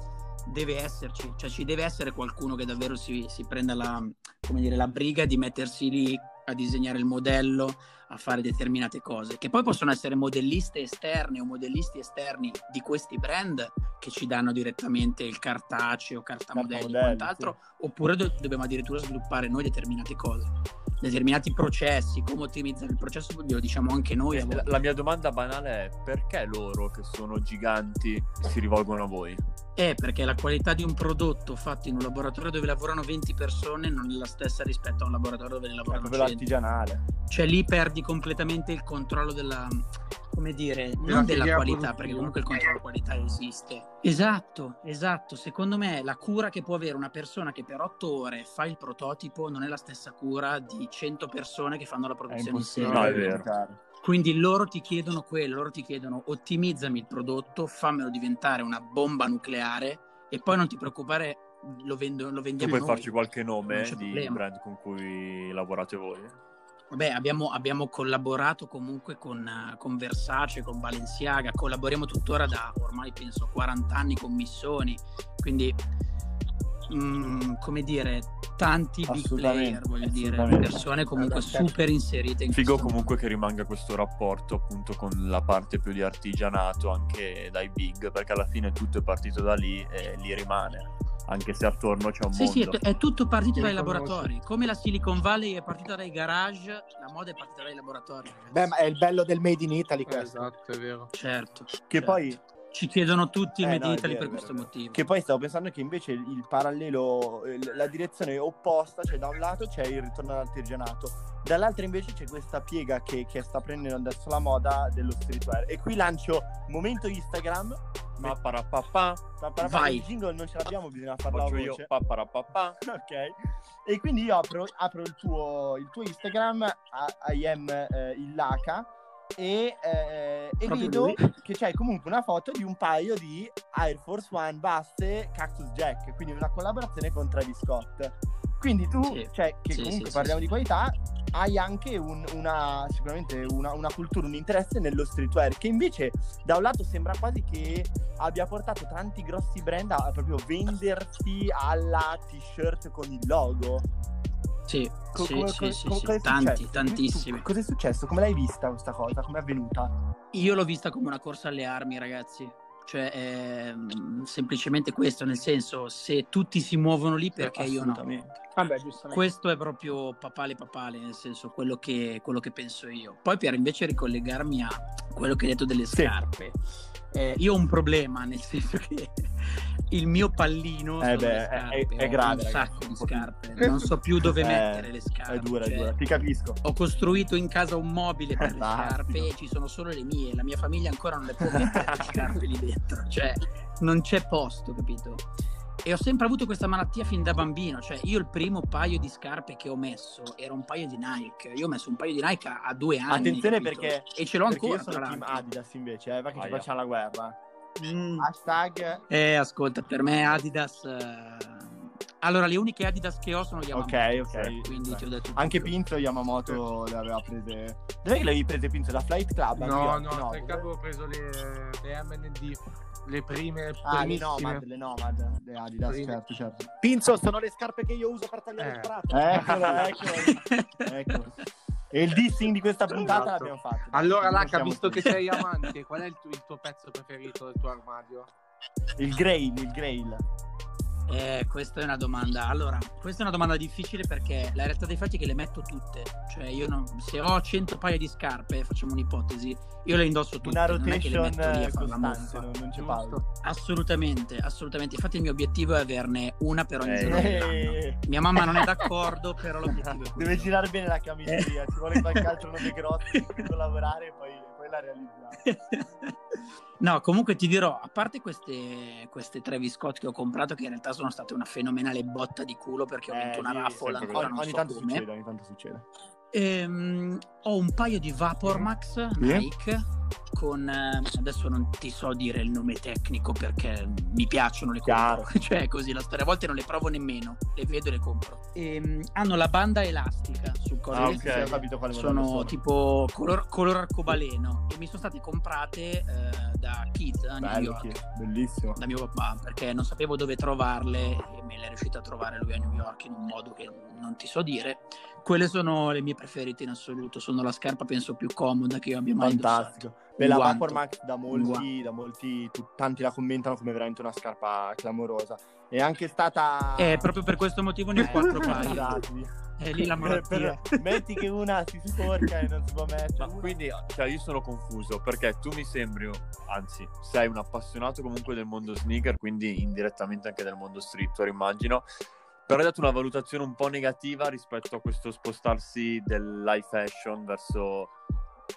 [SPEAKER 2] deve esserci, cioè ci deve essere qualcuno che davvero si, si prenda la, dire, la briga di mettersi lì a disegnare il modello, a fare determinate cose, che poi possono essere modelliste esterne o modellisti esterni di questi brand che ci danno direttamente il cartaceo, cartamodelli e
[SPEAKER 4] Cartamodelli,
[SPEAKER 2] quant'altro, oppure do- dobbiamo addirittura sviluppare noi determinate cose, determinati processi, come ottimizzare il processo, lo diciamo anche noi. a
[SPEAKER 1] La, la mia domanda banale è perché loro che sono giganti si rivolgono a voi?
[SPEAKER 2] È perché la qualità di un prodotto fatto in un laboratorio dove lavorano 20 persone non è la stessa rispetto a un laboratorio dove ne
[SPEAKER 4] È
[SPEAKER 2] lavorano
[SPEAKER 4] proprio
[SPEAKER 2] 100.
[SPEAKER 4] l'artigianale.
[SPEAKER 2] Cioè lì perdi completamente il controllo della, come dire,
[SPEAKER 5] Della
[SPEAKER 2] non della qualità, perché comunque il controllo qualità esiste. Esatto, esatto. Secondo me la cura che può avere una persona che per otto ore fa il prototipo non è la stessa cura di 100 persone che fanno la produzione in
[SPEAKER 4] impossibile.
[SPEAKER 2] serie.
[SPEAKER 1] No, è vero.
[SPEAKER 2] Quindi loro ti chiedono quello, loro ti chiedono ottimizzami il prodotto, fammelo diventare una bomba nucleare e poi non ti preoccupare, lo, vendo, lo
[SPEAKER 1] Tu
[SPEAKER 2] vendiamo
[SPEAKER 1] puoi
[SPEAKER 2] noi.
[SPEAKER 1] farci qualche nome di
[SPEAKER 2] problema.
[SPEAKER 1] brand con cui lavorate voi?
[SPEAKER 2] Vabbè, abbiamo, abbiamo collaborato comunque con, con Versace, con Balenciaga, collaboriamo tuttora da ormai penso 40 anni con Missoni, quindi mm, come dire, tanti big player, voglio dire, persone comunque
[SPEAKER 8] certo.
[SPEAKER 2] super inserite in
[SPEAKER 1] Figo comunque che rimanga questo rapporto appunto con la parte più di artigianato anche dai big, perché alla fine tutto è partito da lì e lì rimane, anche se attorno c'è un
[SPEAKER 2] Sì, sì, è,
[SPEAKER 1] mondo.
[SPEAKER 2] è tutto partito dai laboratori. Come la Silicon Valley è partita dai garage, la moda è partita dai laboratori. ragazzi.
[SPEAKER 8] Beh, ma è il bello del Made in Italy questo.
[SPEAKER 5] Esatto, è vero.
[SPEAKER 2] Certo.
[SPEAKER 4] Che
[SPEAKER 2] certo.
[SPEAKER 4] poi
[SPEAKER 2] ci chiedono tutti il
[SPEAKER 4] Eh,
[SPEAKER 2] Made in
[SPEAKER 4] no, è
[SPEAKER 2] Italy
[SPEAKER 4] vero,
[SPEAKER 2] per questo
[SPEAKER 4] vero.
[SPEAKER 2] motivo.
[SPEAKER 4] Che poi stavo pensando che invece il il parallelo, eh, la direzione opposta, cioè da un lato c'è il ritorno all'artigianato, dall'altro invece c'è questa piega che, che sta prendendo adesso la moda dello streetwear. E qui lancio momento Instagram.
[SPEAKER 1] Pa, para, pa, pa,
[SPEAKER 4] Pa- pa- pa-
[SPEAKER 2] Vai.
[SPEAKER 4] Il jingle non ce l'abbiamo, bisogna farlo
[SPEAKER 1] faccio io
[SPEAKER 4] voce.
[SPEAKER 1] pa, para, pa, pa.
[SPEAKER 4] Ok. E quindi io apro, apro il, tuo, il tuo Instagram, a- I am eh, il Laca, e, eh, e vedo
[SPEAKER 2] lui.
[SPEAKER 4] che c'è comunque una foto di un paio di Air Force One basse Cactus Jack, quindi una collaborazione con Travis Scott. Quindi tu,
[SPEAKER 2] Sì.
[SPEAKER 4] cioè, che
[SPEAKER 2] Sì,
[SPEAKER 4] comunque
[SPEAKER 2] sì,
[SPEAKER 4] parliamo
[SPEAKER 2] sì,
[SPEAKER 4] di qualità, hai anche un- una, sicuramente una, una cultura, un interesse nello streetwear, che invece da un lato sembra quasi che abbia portato tanti grossi brand a proprio vendersi alla t-shirt con il logo.
[SPEAKER 2] Sì,
[SPEAKER 4] Co-
[SPEAKER 2] sì, sì,
[SPEAKER 4] co-
[SPEAKER 2] sì,
[SPEAKER 4] co-
[SPEAKER 2] sì,
[SPEAKER 4] è
[SPEAKER 2] tanti, tantissimi.
[SPEAKER 4] Tu- Cosa è successo? Come l'hai vista questa cosa? Come è avvenuta?
[SPEAKER 2] Io l'ho vista come una corsa alle armi, ragazzi. Cioè, è mm, semplicemente questo, nel senso, se tutti si muovono lì, perché io no?
[SPEAKER 6] Vabbè, giustamente.
[SPEAKER 2] Questo è proprio papale papale, nel senso, quello che, quello che penso io. Poi per invece ricollegarmi a quello che hai detto delle
[SPEAKER 4] Sì.
[SPEAKER 2] scarpe, eh, io ho un problema, nel senso che il mio pallino
[SPEAKER 4] Eh beh, è-
[SPEAKER 2] scarpe,
[SPEAKER 4] è- è grave,
[SPEAKER 2] un sacco di scarpe, non so più dove
[SPEAKER 4] Eh,
[SPEAKER 2] mettere le scarpe.
[SPEAKER 4] È dura, è
[SPEAKER 2] cioè,
[SPEAKER 4] dura, ti capisco.
[SPEAKER 2] ho costruito in casa un mobile per le scarpe e ci sono solo le mie. La mia famiglia ancora non le può mettere le scarpe lì dentro. Cioè, non c'è posto, capito? E ho sempre avuto questa malattia fin da bambino. Cioè, io il primo paio di scarpe che ho messo era un paio di Nike. Io ho messo un paio di Nike a, a due anni.
[SPEAKER 4] Attenzione
[SPEAKER 2] capito?
[SPEAKER 4] perché,
[SPEAKER 2] E ce l'ho ancora.
[SPEAKER 4] io sono team. Adidas invece, eh, perché ci
[SPEAKER 1] Aia.
[SPEAKER 4] facciamo la guerra.
[SPEAKER 2] Mm.
[SPEAKER 4] Hashtag
[SPEAKER 2] Eh, ascolta, per me Adidas. eh, Allora, le uniche Adidas che ho sono Yamamoto.
[SPEAKER 4] Ok, ok.
[SPEAKER 2] Quindi ti ho detto
[SPEAKER 4] Anche. Pinzo Yamamoto le aveva prese. Dov'è che le avevi prese Pinzo? Da Flight Club?
[SPEAKER 5] No,
[SPEAKER 4] York?
[SPEAKER 5] no, perché avevo preso le, le MND, le prime,
[SPEAKER 4] Ah, le. Nomad, le Nomad, le Adidas,
[SPEAKER 5] Prime.
[SPEAKER 4] certo, certo.
[SPEAKER 8] Pinzo, sono le scarpe che io uso per tagliare
[SPEAKER 5] Eh.
[SPEAKER 8] il prato.
[SPEAKER 4] Eccolo, eccolo, eccolo. E il dissing di questa puntata
[SPEAKER 5] Esatto.
[SPEAKER 4] l'abbiamo fatto.
[SPEAKER 5] Allora,
[SPEAKER 4] siamo
[SPEAKER 5] visto che
[SPEAKER 4] tutti.
[SPEAKER 5] sei amante, qual è il tuo, il tuo pezzo preferito del tuo armadio?
[SPEAKER 4] Il Grail, il Grail.
[SPEAKER 2] Eh, questa è una domanda. Allora, questa è una domanda difficile perché la realtà dei fatti è che le metto tutte. Cioè, io non, se ho 100 paia di scarpe, facciamo un'ipotesi, io le indosso tutte.
[SPEAKER 4] Una
[SPEAKER 2] non è che le
[SPEAKER 4] rotation
[SPEAKER 2] metto lì a
[SPEAKER 4] eh,
[SPEAKER 2] fare la
[SPEAKER 4] costante, non, non c'è pausa.
[SPEAKER 2] Assolutamente, assolutamente. Infatti il mio obiettivo è averne una per ogni
[SPEAKER 1] Eh,
[SPEAKER 2] giorno.
[SPEAKER 4] Eh,
[SPEAKER 2] Mia mamma non è d'accordo, però l'obiettivo è questo.
[SPEAKER 4] Deve girare bene la camiceria, ci vuole qualche altro nome grosso cui collaborare e poi, poi la realizziamo.
[SPEAKER 2] No, comunque ti dirò, a parte queste, queste Travis Scott che ho comprato, che in realtà sono state una fenomenale botta di culo perché ho
[SPEAKER 4] Eh,
[SPEAKER 2] vinto una
[SPEAKER 4] lì
[SPEAKER 2] raffola, ancora
[SPEAKER 4] così.
[SPEAKER 2] non
[SPEAKER 4] ogni
[SPEAKER 2] so
[SPEAKER 4] tanto
[SPEAKER 2] come.
[SPEAKER 4] succede, ogni tanto succede.
[SPEAKER 2] Ehm, ho un paio di Vapormax Nike con eh, adesso non ti so dire il nome tecnico perché mi piacciono le
[SPEAKER 4] Chiaro.
[SPEAKER 2] compro cioè così la storia a volte non le provo nemmeno le vedo e le compro Ehm, hanno la banda elastica sul collo
[SPEAKER 4] Ah,
[SPEAKER 2] del
[SPEAKER 4] ok,
[SPEAKER 2] piede.
[SPEAKER 4] ho capito quale modello
[SPEAKER 2] sono
[SPEAKER 4] sono.
[SPEAKER 2] tipo color, color arcobaleno e mi sono state comprate eh, da Kid a New
[SPEAKER 4] Bello,
[SPEAKER 2] York
[SPEAKER 4] bellissimo.
[SPEAKER 2] da mio papà perché non sapevo dove trovarle e me le è riuscito a trovare lui a New York in un modo che non ti so dire. Quelle sono le mie preferite in assoluto, sono la scarpa penso più comoda che io abbia mai indossato.
[SPEAKER 4] Fantastico. Beh, la. Vapor Max da molti, da molti tu- tanti la commentano come veramente una scarpa clamorosa. È anche stata...
[SPEAKER 2] Eh, proprio per questo motivo ne ho quattro paia.
[SPEAKER 4] Esatto.
[SPEAKER 2] È lì la malattia.
[SPEAKER 4] Per- metti che una si sporca e non si può mettere.
[SPEAKER 1] Ma
[SPEAKER 4] una-
[SPEAKER 1] quindi, cioè, io sono confuso perché tu mi sembri, anzi, sei un appassionato comunque del mondo sneaker, quindi indirettamente anche del mondo streetwear, immagino. Però hai dato una valutazione un po' negativa rispetto a questo spostarsi dell'high fashion verso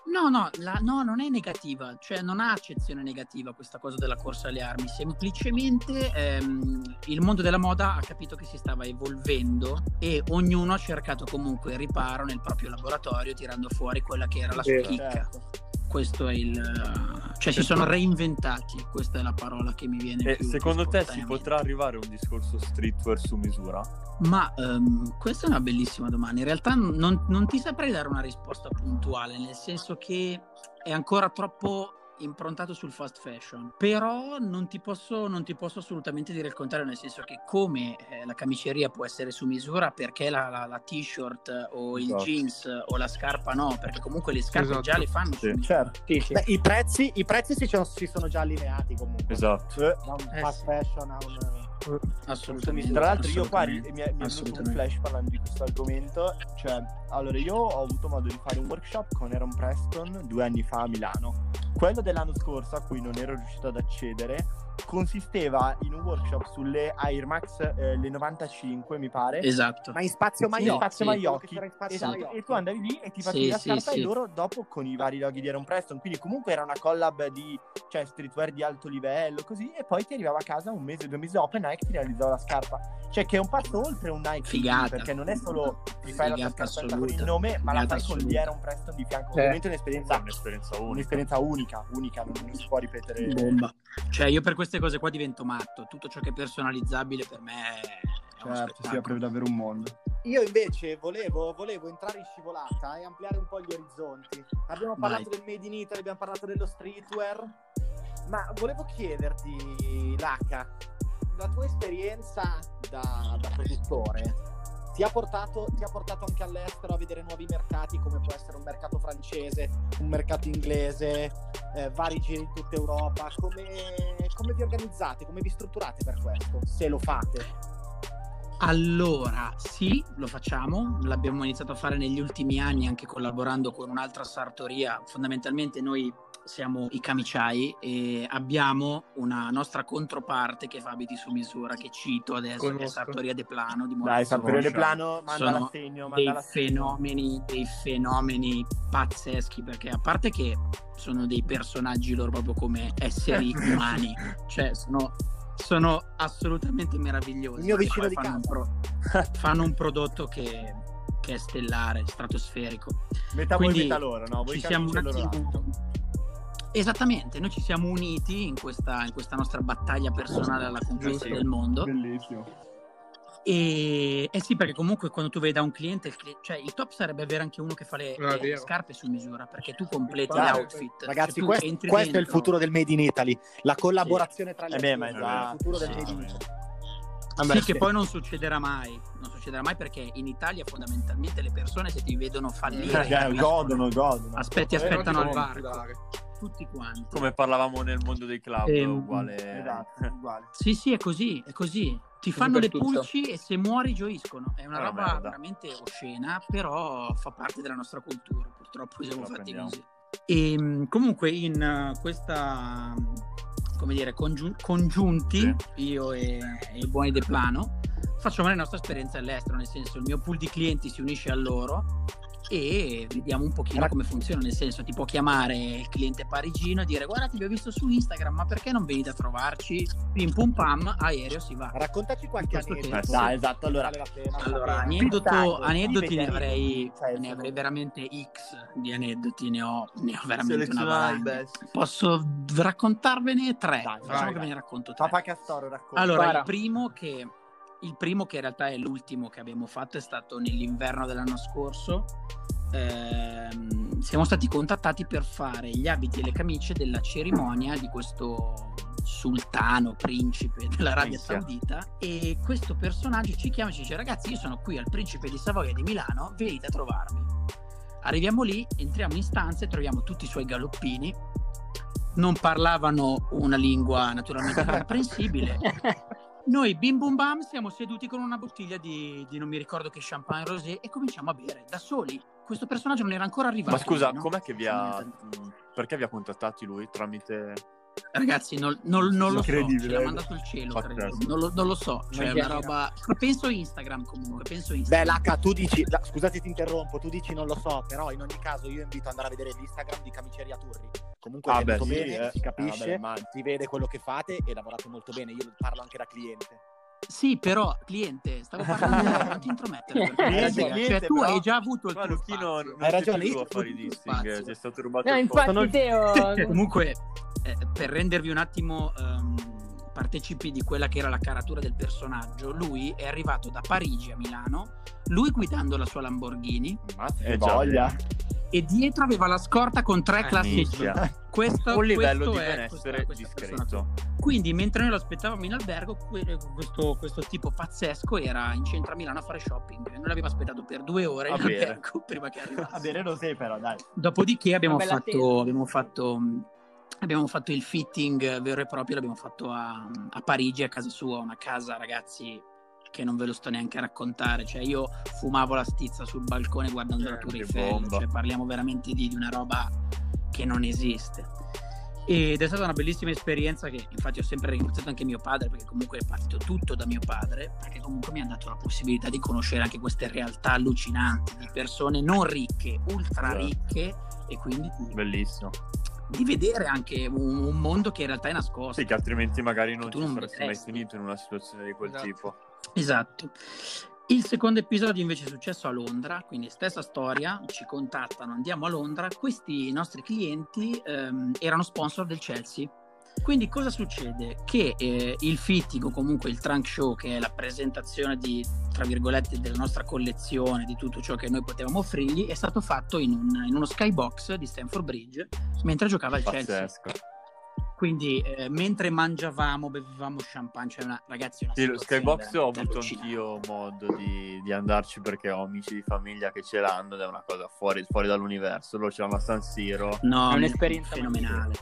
[SPEAKER 2] No, no, la- no, non è negativa, cioè non ha accezione negativa questa cosa della corsa alle armi, semplicemente ehm, il mondo della moda ha capito che si stava evolvendo e ognuno ha cercato comunque riparo nel proprio laboratorio tirando fuori quella che era la sua chicca.
[SPEAKER 4] Certo.
[SPEAKER 2] Questo è il... cioè si sono reinventati, questa è la parola che mi viene
[SPEAKER 1] E
[SPEAKER 2] più
[SPEAKER 1] secondo
[SPEAKER 2] più
[SPEAKER 1] te si potrà arrivare a un discorso streetwear su misura?
[SPEAKER 2] Ma ehm, questa è una bellissima domanda. In realtà non, non ti saprei dare una risposta puntuale, nel senso che è ancora troppo improntato sul fast fashion. Però non ti posso, non ti posso assolutamente dire il contrario, nel senso che come eh, la camiceria può essere su misura, perché la, la- la t-shirt o il
[SPEAKER 1] Esatto.
[SPEAKER 2] jeans o la scarpa no, perché comunque le scarpe
[SPEAKER 5] Esatto.
[SPEAKER 2] già le fanno su
[SPEAKER 1] Sì.
[SPEAKER 2] misura.
[SPEAKER 8] Certo.
[SPEAKER 6] Sì, sì.
[SPEAKER 8] Beh, i prezzi, i prezzi si, sono, si sono già allineati comunque.
[SPEAKER 1] Esatto.
[SPEAKER 8] Da un
[SPEAKER 2] Eh,
[SPEAKER 8] fast
[SPEAKER 2] sì.
[SPEAKER 8] fashion a un...
[SPEAKER 2] Assolutamente.
[SPEAKER 4] Tra l'altro io qua
[SPEAKER 2] assolutamente.
[SPEAKER 4] mi è, mi è venuto un
[SPEAKER 2] Assolutamente.
[SPEAKER 4] flash parlando di questo argomento, cioè, allora io ho avuto modo di fare un workshop con Aaron Preston due anni fa a Milano. Quello dell'anno scorso, a cui non ero riuscito ad accedere, consisteva in un workshop sulle Air Max, eh, le 95 mi pare,
[SPEAKER 2] Esatto.
[SPEAKER 8] Ma in spazio
[SPEAKER 2] Sì,
[SPEAKER 8] Maiocchi.
[SPEAKER 4] spazio
[SPEAKER 2] sì.
[SPEAKER 4] Maiocchi.
[SPEAKER 8] Spazio
[SPEAKER 4] Esatto.
[SPEAKER 8] Maiocchi.
[SPEAKER 4] E tu andavi lì e ti facevi
[SPEAKER 2] Sì,
[SPEAKER 4] la
[SPEAKER 2] sì,
[SPEAKER 4] scarpa
[SPEAKER 2] sì.
[SPEAKER 4] e loro dopo con i vari loghi di Aaron Preston. Quindi comunque era una collab di cioè, streetwear di alto livello così e poi ti arrivava a casa un mese, due mesi dopo e Nike ti realizzava la scarpa. Cioè che è un passo oltre un Nike
[SPEAKER 2] Figata.
[SPEAKER 4] perché non è solo ti fai la tua
[SPEAKER 2] Figata
[SPEAKER 4] scarpetta con il nome ma la fai con gli
[SPEAKER 2] assoluta.
[SPEAKER 4] Aaron Preston di fianco.
[SPEAKER 6] Eh.
[SPEAKER 4] Ovviamente è un'esperienza,
[SPEAKER 1] un'esperienza unica.
[SPEAKER 4] un'esperienza unica, unica, non, non si può ripetere.
[SPEAKER 2] Bomba. Cioè, io per queste cose qua divento matto. Tutto ciò che è personalizzabile per me è
[SPEAKER 4] Certo, si apre davvero un mondo.
[SPEAKER 8] Io invece volevo, volevo entrare in scivolata e ampliare un po' gli orizzonti. Abbiamo
[SPEAKER 2] Vai.
[SPEAKER 8] parlato del Made in Italy, abbiamo parlato dello streetwear, ma volevo chiederti, Laca, la tua esperienza da, da produttore ti ha, portato, ti ha portato anche all'estero a vedere nuovi mercati come può essere un mercato francese, un mercato inglese, eh, vari giri in tutta Europa. Come, come vi organizzate, come vi strutturate per questo, se lo fate?
[SPEAKER 2] Allora, sì, lo facciamo. L'abbiamo iniziato a fare negli ultimi anni anche collaborando con un'altra sartoria. Fondamentalmente noi siamo i camiciai e abbiamo una nostra controparte che fa abiti su misura, che cito adesso, che è
[SPEAKER 5] Conosco.
[SPEAKER 2] Sartoria De Plano di
[SPEAKER 4] Dai, Sampdoria
[SPEAKER 2] Roscia.
[SPEAKER 4] Plano, manda l'assegno,
[SPEAKER 2] dei fenomeni, dei fenomeni pazzeschi perché a parte che sono dei personaggi loro proprio come esseri umani, cioè sono, sono assolutamente meravigliosi.
[SPEAKER 8] Il mio vicino di
[SPEAKER 2] fanno, un pro- fanno un prodotto che, che è stellare, stratosferico.
[SPEAKER 4] Metà
[SPEAKER 2] Quindi
[SPEAKER 4] voi, metà loro, no? Voi
[SPEAKER 2] ci siamo un attimo... Esattamente, noi ci siamo uniti in questa, in questa nostra battaglia personale alla conquista del mondo.
[SPEAKER 4] Bellissimo.
[SPEAKER 2] E eh sì, perché comunque quando tu vedi da un cliente, il, cli- cioè il top sarebbe avere anche uno che fa le,
[SPEAKER 5] Ah,
[SPEAKER 2] le scarpe su misura, perché tu completi
[SPEAKER 5] Infatti,
[SPEAKER 2] l'outfit.
[SPEAKER 8] Ragazzi,
[SPEAKER 2] Cioè, tu
[SPEAKER 8] questo,
[SPEAKER 2] entri
[SPEAKER 8] questo è il futuro del Made in Italy, la collaborazione tra le
[SPEAKER 4] Eh beh, ma
[SPEAKER 8] aziende,
[SPEAKER 4] esatto,
[SPEAKER 8] il futuro del
[SPEAKER 2] sì,
[SPEAKER 8] Made in
[SPEAKER 4] sì.
[SPEAKER 8] Italy.
[SPEAKER 4] Vabbè,
[SPEAKER 2] sì,
[SPEAKER 4] sì.
[SPEAKER 2] che poi non succederà mai, non succederà mai perché in Italia fondamentalmente le persone se ti vedono fallire, capiscono.
[SPEAKER 4] godono, godono.
[SPEAKER 2] aspetti, aspettano al varco,
[SPEAKER 5] dare.
[SPEAKER 2] Tutti quanti.
[SPEAKER 1] Come parlavamo nel mondo dei club,
[SPEAKER 2] Ehm,
[SPEAKER 1] uguale.
[SPEAKER 4] Esatto, uguale.
[SPEAKER 2] Sì, sì, è così, è così. Ti fanno le
[SPEAKER 6] tutto.
[SPEAKER 2] pulci e se muori gioiscono. È una
[SPEAKER 1] una
[SPEAKER 2] roba
[SPEAKER 1] merda.
[SPEAKER 2] veramente oscena, però fa parte della nostra cultura. Purtroppo siamo
[SPEAKER 1] La
[SPEAKER 2] fatti
[SPEAKER 1] prendiamo.
[SPEAKER 2] così. E mh, comunque in eh, questa, come dire, congiun- congiunti, io e, e i buoni De Plano, facciamo le nostre esperienze all'estero, nel senso il mio pool di clienti si unisce a loro e vediamo un pochino come funziona, nel senso ti può chiamare il cliente parigino e dire guarda ti abbiamo visto su Instagram, ma perché non venite a trovarci? Pim pum pam, aereo si va.
[SPEAKER 8] Raccontaci qualche aneddoto.
[SPEAKER 4] Eh, dai, esatto, allora-
[SPEAKER 8] Vale la pena,
[SPEAKER 2] Allora, aneddoto, aneddoti ne avrei,
[SPEAKER 4] cioè,
[SPEAKER 2] ne avrei veramente X di aneddoti, ne ho, ne ho veramente una valanga. Posso raccontarvene tre,
[SPEAKER 4] Dai,
[SPEAKER 2] facciamo
[SPEAKER 5] vai,
[SPEAKER 2] che ve
[SPEAKER 5] vai.
[SPEAKER 2] ne racconto tre.
[SPEAKER 4] Papa Castoro racconta.
[SPEAKER 2] Allora,
[SPEAKER 6] Spara.
[SPEAKER 2] il primo, che, il primo che in realtà è l'ultimo che abbiamo fatto è stato nell'inverno dell'anno scorso. Ehm, siamo stati contattati per fare gli abiti e le camicie della cerimonia di questo sultano, principe dell'Arabia
[SPEAKER 1] Minchia.
[SPEAKER 2] Saudita e questo personaggio ci chiama e ci dice ragazzi io sono qui al principe di Savoia di Milano, venite a trovarmi. Arriviamo lì, entriamo in stanza e troviamo tutti i suoi galoppini. Non parlavano una lingua naturalmente comprensibile. Noi bim bum bam siamo seduti con una bottiglia di, di non mi ricordo che champagne rosé e cominciamo a bere da soli. Questo personaggio non era ancora arrivato.
[SPEAKER 1] Ma scusa,
[SPEAKER 2] no?
[SPEAKER 1] com'è che vi ha. Mh, Perché vi ha contattati lui? Tramite.
[SPEAKER 2] Ragazzi, non, non- non lo so, ce
[SPEAKER 1] Incredibile,
[SPEAKER 2] l'ha
[SPEAKER 1] eh.
[SPEAKER 2] mandato il cielo. Non lo, non lo so, cioè è una roba... Penso Instagram comunque, penso
[SPEAKER 8] Beh,
[SPEAKER 2] Instagram.
[SPEAKER 8] Laca, tu dici, la- scusate ti interrompo, tu dici non lo so, però in ogni caso io invito ad andare a vedere l'Instagram di Camiceria Turri. Comunque
[SPEAKER 1] Ah,
[SPEAKER 8] è
[SPEAKER 1] beh, sì,
[SPEAKER 8] bene,
[SPEAKER 1] eh.
[SPEAKER 8] si capisce,
[SPEAKER 1] Ah, beh, immagino.
[SPEAKER 8] si vede quello che fate e lavorate molto bene. Io parlo anche da cliente.
[SPEAKER 2] Sì, però, cliente, stavo parlando, non ti intromettere.
[SPEAKER 8] Hai
[SPEAKER 2] cioè, cioè, tu
[SPEAKER 1] però-
[SPEAKER 2] hai già avuto il tuo
[SPEAKER 1] non
[SPEAKER 8] Hai ragione,
[SPEAKER 2] io
[SPEAKER 1] a fare i stato rubato
[SPEAKER 6] No,
[SPEAKER 1] il posto.
[SPEAKER 6] infatti Teo...
[SPEAKER 2] Comunque, eh, per rendervi un attimo ehm, partecipi di quella che era la caratura del personaggio, lui è arrivato da Parigi a Milano, lui guidando la sua Lamborghini
[SPEAKER 4] Ammazza,
[SPEAKER 1] Eh,
[SPEAKER 4] che
[SPEAKER 1] già,
[SPEAKER 4] voglia.
[SPEAKER 2] e dietro aveva la scorta con tre
[SPEAKER 1] Eh,
[SPEAKER 2] classi Questo,
[SPEAKER 1] Un livello
[SPEAKER 2] questo
[SPEAKER 1] di
[SPEAKER 2] è-
[SPEAKER 1] benessere
[SPEAKER 2] questa- questa persona
[SPEAKER 1] discreto.
[SPEAKER 2] Quindi, mentre noi lo aspettavamo in albergo, que- questo, questo tipo pazzesco era in centro a Milano a fare shopping. Noi l'abbiamo aspettato per due ore in albergo prima che arrivasse.
[SPEAKER 4] Va bene, lo sei però, dai.
[SPEAKER 2] Dopodiché abbiamo fatto, abbiamo, fatto, abbiamo fatto il fitting vero e proprio, l'abbiamo fatto a, a Parigi, a casa sua, una casa, ragazzi, che non ve lo sto neanche a raccontare. Cioè, io fumavo la stizza sul balcone guardando la
[SPEAKER 1] Eh,
[SPEAKER 2] Tour
[SPEAKER 1] che
[SPEAKER 2] Eiffel. Cioè, parliamo veramente di, di una roba che non esiste. Ed è stata una bellissima esperienza che infatti ho sempre ringraziato anche mio padre perché comunque è partito tutto da mio padre perché comunque mi ha dato la possibilità di conoscere anche queste realtà allucinanti di persone non ricche, ultra
[SPEAKER 1] Esatto.
[SPEAKER 2] ricche e quindi di,
[SPEAKER 1] Bellissimo.
[SPEAKER 2] di vedere anche un, un mondo che in realtà è nascosto.
[SPEAKER 1] Sì, che altrimenti magari non
[SPEAKER 2] Tu non
[SPEAKER 1] saresti mai finito in una situazione di quel
[SPEAKER 5] Esatto.
[SPEAKER 1] tipo.
[SPEAKER 2] Esatto. Il secondo episodio invece è successo a Londra, quindi stessa storia, ci contattano, andiamo a Londra, questi nostri clienti ehm, erano sponsor del Chelsea. Quindi cosa succede? Che eh, il fitting o comunque il trunk show, che è la presentazione di, tra virgolette, della nostra collezione, di tutto ciò che noi potevamo offrirgli, è stato fatto in, un- in uno skybox di Stamford Bridge mentre giocava il Chelsea. Quindi eh, mentre mangiavamo, bevevamo champagne, cioè una, ragazzi, una
[SPEAKER 1] Sì, lo Skybox ho avuto anch'io modo di, di andarci perché ho amici di famiglia che ce l'hanno ed è una cosa fuori, fuori dall'universo. Loro ce l'hanno a San Siro.
[SPEAKER 2] No,
[SPEAKER 6] È un'esperienza
[SPEAKER 2] fenomenale.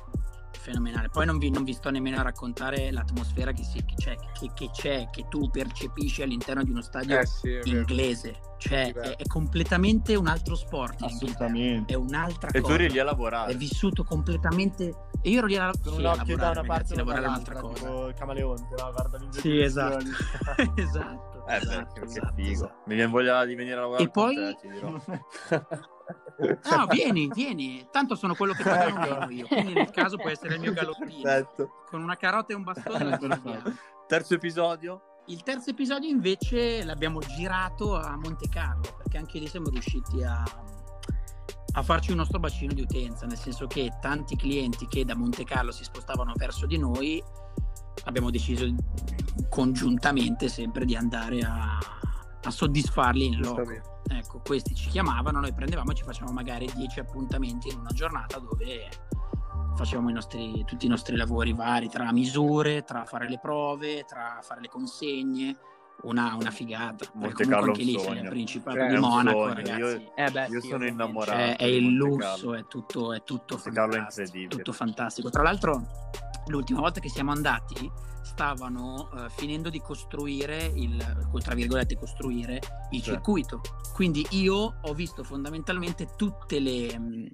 [SPEAKER 2] Fenomenale. Poi non vi, non vi sto nemmeno a raccontare l'atmosfera che, si, che, c'è, che, che c'è, che tu percepisci all'interno di uno stadio
[SPEAKER 5] Eh sì, è
[SPEAKER 2] inglese. Cioè, è, è completamente un altro sport.
[SPEAKER 4] Assolutamente.
[SPEAKER 2] È un'altra
[SPEAKER 1] E tu
[SPEAKER 2] cosa.
[SPEAKER 1] eri lì a
[SPEAKER 2] È
[SPEAKER 1] lavorare.
[SPEAKER 2] vissuto completamente. E io ero lì a,
[SPEAKER 4] Con
[SPEAKER 2] sì,
[SPEAKER 4] un
[SPEAKER 2] a
[SPEAKER 4] occhio da
[SPEAKER 2] lavorare,
[SPEAKER 4] una parte
[SPEAKER 2] ragazzi,
[SPEAKER 4] e
[SPEAKER 2] lavorare è un'altra cosa.
[SPEAKER 4] tipo il camaleonte, no? Guarda
[SPEAKER 2] Sì, esatto. esatto.
[SPEAKER 1] Eh
[SPEAKER 2] esatto,
[SPEAKER 1] che
[SPEAKER 2] esatto,
[SPEAKER 1] figo.
[SPEAKER 2] esatto.
[SPEAKER 1] Mi viene voglia di venire a lavorare
[SPEAKER 2] E
[SPEAKER 1] con
[SPEAKER 2] poi-
[SPEAKER 1] te, ti dirò.
[SPEAKER 2] No, vieni, vieni. Tanto sono quello che pagano
[SPEAKER 4] Ecco.
[SPEAKER 2] meno io. Quindi nel caso può essere il mio galoppino.
[SPEAKER 1] Perfetto.
[SPEAKER 2] Con una carota e un bastone tiriamo.
[SPEAKER 1] Terzo episodio?
[SPEAKER 2] Il terzo episodio invece l'abbiamo girato a Monte Carlo, perché anche lì siamo riusciti a, a farci un nostro bacino di utenza, nel senso che tanti clienti che da Monte Carlo si spostavano verso di noi, abbiamo deciso congiuntamente sempre di andare a, a soddisfarli in loco. Ecco, questi ci chiamavano, noi prendevamo e ci facevamo magari 10 appuntamenti in una giornata dove facevamo i nostri- tutti i nostri lavori vari, tra misure, tra fare le prove, tra fare le consegne. Una, una figata.
[SPEAKER 1] Monte
[SPEAKER 2] comunque
[SPEAKER 1] Carlo
[SPEAKER 2] anche lì c'è il Principato
[SPEAKER 5] È
[SPEAKER 2] di Monaco,
[SPEAKER 1] sogno,
[SPEAKER 2] ragazzi.
[SPEAKER 1] io-
[SPEAKER 6] Eh beh,
[SPEAKER 1] Io
[SPEAKER 6] sì,
[SPEAKER 1] sono innamorato.
[SPEAKER 2] Cioè, è il lusso, è tutto, è tutto
[SPEAKER 1] Monte Carlo è
[SPEAKER 2] fantastico. Tutto fantastico. Tra l'altro, l'ultima volta che siamo andati, stavano eh, finendo di costruire il tra virgolette costruire il
[SPEAKER 1] Sì.
[SPEAKER 2] circuito. Quindi io ho visto fondamentalmente tutte le, mh,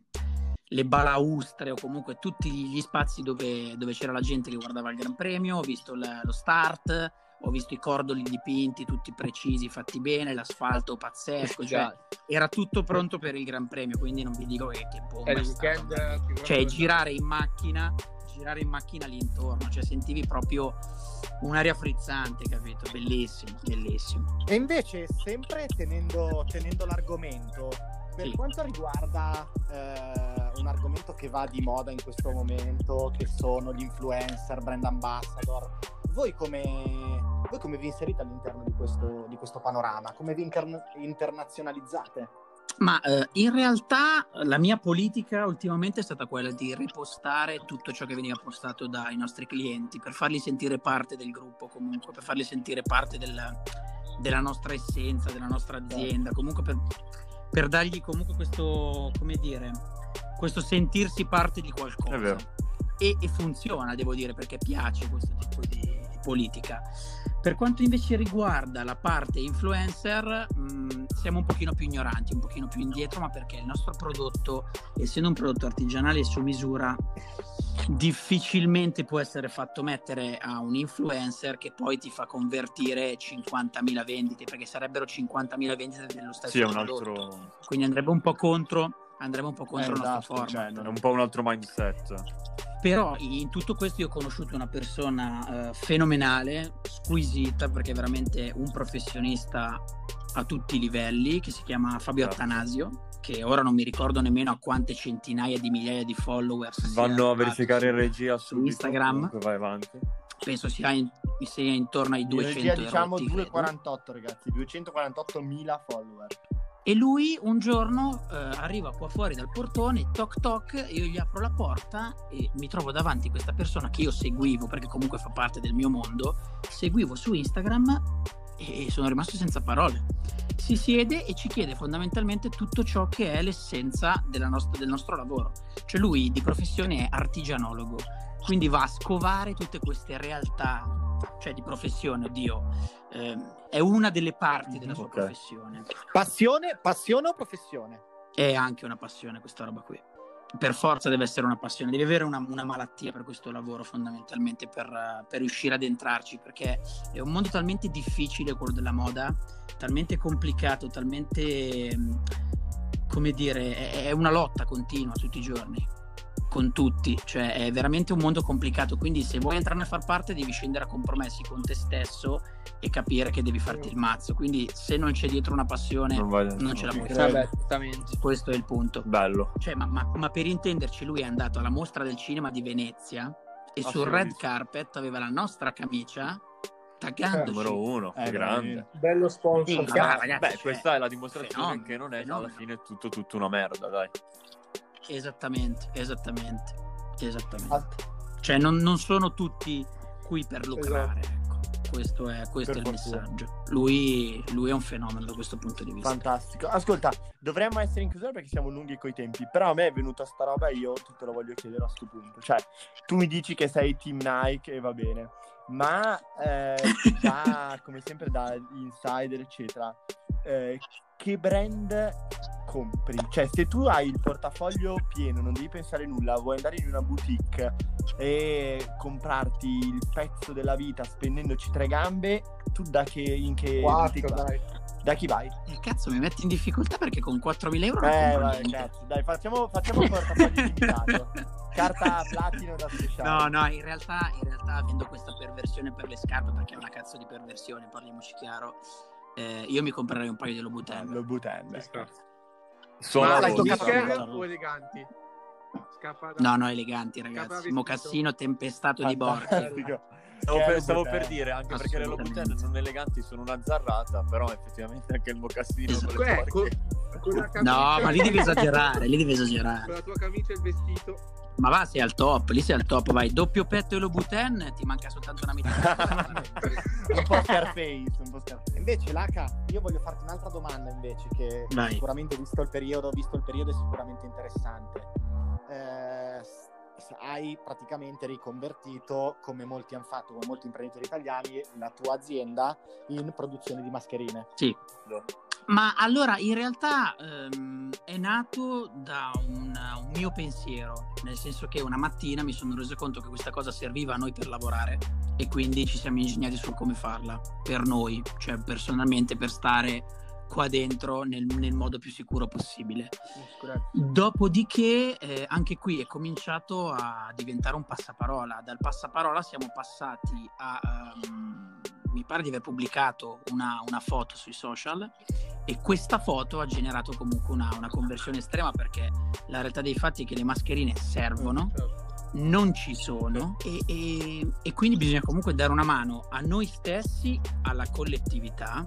[SPEAKER 2] le balaustre o comunque tutti gli spazi dove, dove c'era la gente che guardava il Gran Premio, ho visto la- lo start. Ho visto i cordoli dipinti, tutti precisi, fatti bene, l'asfalto pazzesco, cioè
[SPEAKER 6] Già.
[SPEAKER 2] era tutto pronto per il Gran Premio, quindi non vi dico che, che bomba
[SPEAKER 5] È
[SPEAKER 2] è stato.
[SPEAKER 5] weekend
[SPEAKER 2] Cioè girare in macchina, girare in macchina lì intorno, cioè sentivi proprio un'aria frizzante, capito? Bellissimo, bellissimo.
[SPEAKER 8] E invece, sempre tenendo, tenendo l'argomento, per
[SPEAKER 2] Sì.
[SPEAKER 8] quanto riguarda eh, un argomento che va di moda in questo momento, che sono gli influencer, brand ambassador, voi come, voi come vi inserite all'interno di questo, di questo panorama? Come vi incarn- internazionalizzate?
[SPEAKER 2] Ma eh, in realtà la mia politica ultimamente è stata quella di ripostare tutto ciò che veniva postato dai nostri clienti per farli sentire parte del gruppo comunque, per farli sentire parte del- della nostra essenza, della nostra azienda, comunque per, per dargli comunque questo, come dire, questo sentirsi parte di
[SPEAKER 1] È
[SPEAKER 2] qualcosa.
[SPEAKER 1] vero.
[SPEAKER 2] E, e funziona, devo dire, perché piace questo tipo di, di politica. Per quanto invece riguarda la parte influencer, mh, siamo un pochino più ignoranti, un pochino più indietro, ma perché il nostro prodotto, essendo un prodotto artigianale e su misura, difficilmente può essere fatto mettere a un influencer che poi ti fa convertire 50.000 vendite, perché sarebbero 50.000 vendite dello stesso
[SPEAKER 1] Sì, è un
[SPEAKER 2] prodotto.
[SPEAKER 1] altro...
[SPEAKER 2] Quindi andrebbe un po' contro, andrebbe un po' contro
[SPEAKER 4] Eh,
[SPEAKER 2] nostro
[SPEAKER 4] esatto,
[SPEAKER 2] format.
[SPEAKER 4] cioè,
[SPEAKER 1] È un po' un altro mindset.
[SPEAKER 2] Però in tutto questo io ho conosciuto una persona eh, fenomenale, squisita, perché è veramente un professionista a tutti i livelli, che si chiama Fabio
[SPEAKER 1] Certo.
[SPEAKER 2] Attanasio, che ora non mi ricordo nemmeno a quante centinaia di migliaia di followers
[SPEAKER 1] Vanno a verificare in regia
[SPEAKER 2] su Instagram.
[SPEAKER 1] comunque vai avanti.
[SPEAKER 2] Penso sia, in- sia intorno ai
[SPEAKER 4] In
[SPEAKER 2] 200
[SPEAKER 4] regia diciamo
[SPEAKER 2] erotti, credo.
[SPEAKER 4] 248 ragazzi, 248.000 follower.
[SPEAKER 2] E lui un giorno eh, arriva qua fuori dal portone, toc toc, io gli apro la porta e mi trovo davanti questa persona che io seguivo, perché comunque fa parte del mio mondo, seguivo su Instagram e sono rimasto senza parole. Si siede e ci chiede fondamentalmente tutto ciò che è l'essenza nostra- del nostro lavoro. Cioè lui di professione è artigianologo, quindi va a scovare tutte queste realtà, cioè di professione, oddio, ehm, è una delle parti della sua
[SPEAKER 1] Ok.
[SPEAKER 2] professione.
[SPEAKER 8] Passione, passione o professione?
[SPEAKER 2] È anche una passione questa roba qui. Per forza deve essere una passione, devi avere una, una malattia per questo lavoro fondamentalmente per, eh, per riuscire ad entrarci, perché è un mondo talmente difficile quello della moda, talmente complicato, talmente, ehm, come dire, è, è una lotta continua tutti i giorni, con tutti, cioè è veramente un mondo complicato, quindi se vuoi entrarne a far parte devi scendere a compromessi con te stesso e capire che devi farti il mazzo, quindi se non c'è dietro una passione
[SPEAKER 1] Non,
[SPEAKER 2] non ce la puoi fare.
[SPEAKER 6] Esattamente.
[SPEAKER 2] Questo è il punto.
[SPEAKER 1] Bello.
[SPEAKER 2] Cioè, ma, ma- ma per intenderci, lui è andato alla mostra del cinema di Venezia e
[SPEAKER 1] Ah,
[SPEAKER 2] sul red carpet aveva la nostra camicia taggandoci.
[SPEAKER 1] Numero uno,
[SPEAKER 4] Eh,
[SPEAKER 1] grande.
[SPEAKER 5] Bello sponsor.
[SPEAKER 2] Sì, ragazzi,
[SPEAKER 1] Beh,
[SPEAKER 2] cioè,
[SPEAKER 1] questa è la dimostrazione
[SPEAKER 2] fenomeno,
[SPEAKER 1] che non è alla
[SPEAKER 2] fenomeno.
[SPEAKER 1] fine tutto, tutto una merda, dai.
[SPEAKER 2] Esattamente, esattamente, esattamente. Cioè, non, non sono tutti qui per lucrare,
[SPEAKER 5] Esatto.
[SPEAKER 2] ecco. Questo è, questo è il
[SPEAKER 4] fortuna.
[SPEAKER 2] messaggio. Lui, lui è un fenomeno da questo punto di vista.
[SPEAKER 4] Fantastico. Ascolta, dovremmo essere in chiusura perché siamo lunghi coi tempi, però a me è venuta sta roba e io te lo voglio chiedere a sto punto. Cioè, tu mi dici che sei team Nike e va bene, ma eh, da, come sempre da insider, eccetera, eh, che brand compri? Cioè, se tu hai il portafoglio pieno, non devi pensare nulla, vuoi andare in una boutique e comprarti il pezzo della vita spendendoci tre gambe, tu da che, in che
[SPEAKER 5] Quattro,
[SPEAKER 4] vai?
[SPEAKER 5] dai.
[SPEAKER 4] Da chi vai?
[SPEAKER 2] Eh, cazzo, mi metti in difficoltà perché con 4.000 euro non
[SPEAKER 4] Eh, vai,
[SPEAKER 2] niente.
[SPEAKER 4] cazzo, dai, facciamo, facciamo un portafoglio limitato. Carta platino da speciale.
[SPEAKER 2] No, no, in realtà, in realtà avendo questa perversione per le scarpe, perché è una cazzo di perversione, parliamoci chiaro, eh, io mi comprerei un paio di Louboutin.
[SPEAKER 4] Lo butende.
[SPEAKER 1] Sono
[SPEAKER 5] Ma sneaker o eleganti? Scappa da...
[SPEAKER 2] No, no, eleganti ragazzi. Mocassino tempestato di borchi.
[SPEAKER 4] Fantastico.
[SPEAKER 1] Stavo, per, stavo per dire, anche perché le. Louboutin non eleganti sono una zarrata, però effettivamente anche il mocassino
[SPEAKER 2] Esatto.
[SPEAKER 1] con le
[SPEAKER 5] Ecco,
[SPEAKER 1] borchie.
[SPEAKER 5] con camicia-
[SPEAKER 2] No, ma lì devi esagerare, lì devi
[SPEAKER 5] Con
[SPEAKER 2] esagerare.
[SPEAKER 5] la tua camicia e il vestito.
[SPEAKER 2] Ma va, sei al top, lì sei al top, vai. Doppio petto e Louboutin, ti manca soltanto una metà.
[SPEAKER 4] un po' Scarface, un po' Scarface.
[SPEAKER 8] Invece, Laca, io voglio farti un'altra domanda invece, che
[SPEAKER 2] Vai.
[SPEAKER 8] sicuramente visto il periodo, visto il periodo è sicuramente interessante. Eh, hai praticamente riconvertito, come molti hanno fatto, come molti imprenditori italiani, la tua azienda in produzione di mascherine.
[SPEAKER 2] Sì. Ma allora in realtà ehm, è nato da un, un mio pensiero, nel senso che una mattina mi sono reso conto che questa cosa serviva a noi per lavorare e quindi ci siamo ingegnati su come farla per noi, cioè personalmente per stare qua dentro nel, nel modo più sicuro possibile. Dopodiché eh, anche qui è cominciato a diventare un passaparola. Dal passaparola siamo passati a... ehm, mi pare di aver pubblicato una, una foto sui social e questa foto ha generato comunque una, una conversione estrema perché la realtà dei fatti è che le mascherine servono, non ci sono e, e- e quindi bisogna comunque dare una mano a noi stessi, alla collettività,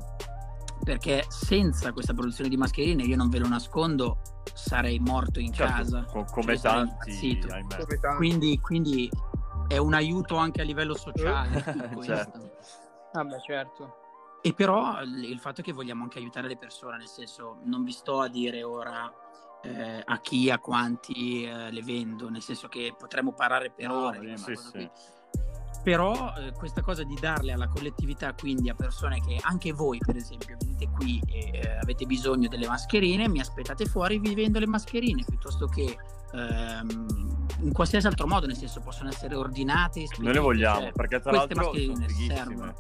[SPEAKER 2] perché senza questa produzione di mascherine, io non ve lo nascondo, sarei morto in
[SPEAKER 1] Certo,
[SPEAKER 2] casa.
[SPEAKER 1] co- come
[SPEAKER 2] Cioè,
[SPEAKER 1] tanti.
[SPEAKER 5] Come tanti.
[SPEAKER 2] Quindi, quindi è un aiuto anche a livello sociale tutto questo.
[SPEAKER 1] Certo.
[SPEAKER 6] Certo.
[SPEAKER 2] E però il fatto è che vogliamo anche aiutare le persone, nel senso non vi sto a dire ora eh, a chi, a quanti eh, le vendo, nel senso che potremmo parlare per
[SPEAKER 1] No,
[SPEAKER 2] ore
[SPEAKER 1] sì,
[SPEAKER 2] questa cosa
[SPEAKER 1] sì.
[SPEAKER 2] Però eh, questa cosa di darle alla collettività, quindi a persone che anche voi, per esempio, venite qui e eh, avete bisogno delle mascherine, mi aspettate fuori, vi vendo le mascherine piuttosto che ehm, in qualsiasi altro modo, nel senso possono essere ordinate.
[SPEAKER 1] Noi le vogliamo,
[SPEAKER 2] cioè,
[SPEAKER 1] perché tra
[SPEAKER 2] queste
[SPEAKER 1] l'altro sono
[SPEAKER 2] mascherine
[SPEAKER 1] fighissime.
[SPEAKER 2] servono.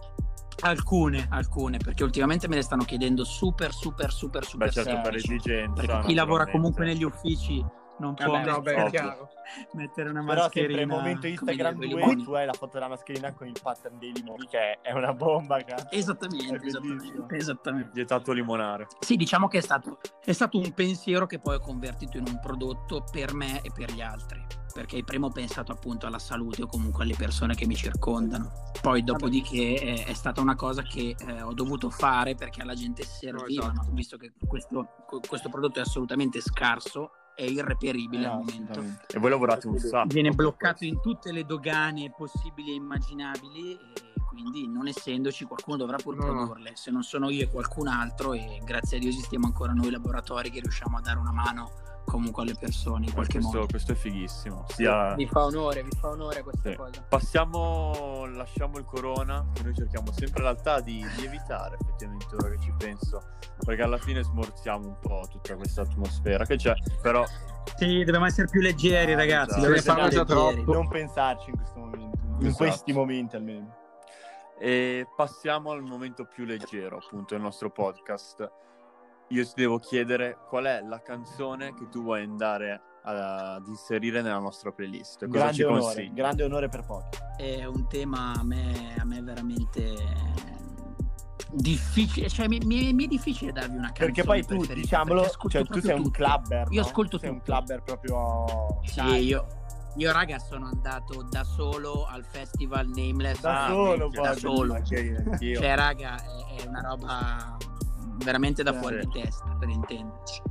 [SPEAKER 2] Alcune, alcune, perché ultimamente me le stanno chiedendo super, super, super, super
[SPEAKER 1] Beh, certo, per esigenza.
[SPEAKER 2] Perché chi lavora comunque negli uffici non può
[SPEAKER 6] Vabbè,
[SPEAKER 5] Vabbè,
[SPEAKER 2] mettere,
[SPEAKER 5] chiaro.
[SPEAKER 2] mettere una
[SPEAKER 4] Però sempre
[SPEAKER 2] mascherina.
[SPEAKER 4] il momento
[SPEAKER 2] come
[SPEAKER 4] Instagram
[SPEAKER 2] i
[SPEAKER 4] 2
[SPEAKER 2] limoni.
[SPEAKER 4] tu hai la foto della mascherina con il pattern dei limoni che è una bomba, cazzo.
[SPEAKER 2] Esattamente, esattamente, esattamente.
[SPEAKER 1] Vietato limonare.
[SPEAKER 2] Sì, diciamo che è stato, è stato un pensiero che poi ho convertito in un prodotto per me e per gli altri. Perché prima ho pensato appunto alla salute o comunque alle persone che mi circondano. Poi dopodiché è, è stata una cosa che eh, ho dovuto fare perché alla gente serviva,
[SPEAKER 5] esatto.
[SPEAKER 2] no? visto che questo, questo prodotto è assolutamente scarso, è irreperibile
[SPEAKER 4] No,
[SPEAKER 2] al momento.
[SPEAKER 1] E voi lavorate un sacco.
[SPEAKER 2] Viene bloccato in tutte le dogane possibili e immaginabili e quindi non essendoci qualcuno dovrà pur
[SPEAKER 5] No, no.
[SPEAKER 2] produrle, se non sono io e qualcun altro e grazie a Dio esistiamo ancora noi laboratori che riusciamo a dare una mano comunque alle persone in qualche
[SPEAKER 1] questo,
[SPEAKER 2] modo.
[SPEAKER 1] questo è fighissimo. Sia...
[SPEAKER 6] Vi fa onore, vi fa onore questa
[SPEAKER 1] Sì.
[SPEAKER 6] cosa.
[SPEAKER 1] Passiamo, lasciamo il corona, che noi cerchiamo sempre in realtà di, di evitare effettivamente ora che ci penso, perché alla fine smorziamo un po' tutta questa atmosfera che c'è, però
[SPEAKER 2] Sì, dobbiamo essere più leggeri
[SPEAKER 1] Ah,
[SPEAKER 2] ragazzi,
[SPEAKER 1] esatto.
[SPEAKER 4] Non pensarci in questo momento, in
[SPEAKER 1] Esatto.
[SPEAKER 4] questi momenti almeno.
[SPEAKER 1] E passiamo al momento più leggero, appunto, del nostro podcast. Io ti devo chiedere qual è la canzone che tu vuoi andare a- ad inserire nella nostra playlist. Cosa
[SPEAKER 4] Grande
[SPEAKER 1] ci
[SPEAKER 4] onore,
[SPEAKER 1] consigli?
[SPEAKER 4] grande onore per pochi.
[SPEAKER 2] È un tema a me, a me veramente difficile, cioè mi, mi- mi è difficile darvi una canzone
[SPEAKER 4] Perché poi tu, diciamolo, cioè, tu sei un
[SPEAKER 2] tutto.
[SPEAKER 4] clubber.
[SPEAKER 2] Io
[SPEAKER 4] no?
[SPEAKER 2] ascolto
[SPEAKER 4] sei un
[SPEAKER 2] tutto.
[SPEAKER 4] clubber proprio.
[SPEAKER 2] Sì,
[SPEAKER 4] caldo.
[SPEAKER 2] io, io raga sono andato da solo al festival Nameless.
[SPEAKER 4] Da
[SPEAKER 1] Ah,
[SPEAKER 4] solo,
[SPEAKER 2] da solo. Cioè raga, è, è una roba veramente da
[SPEAKER 4] Sì.
[SPEAKER 2] fuori di testa, per intenderci.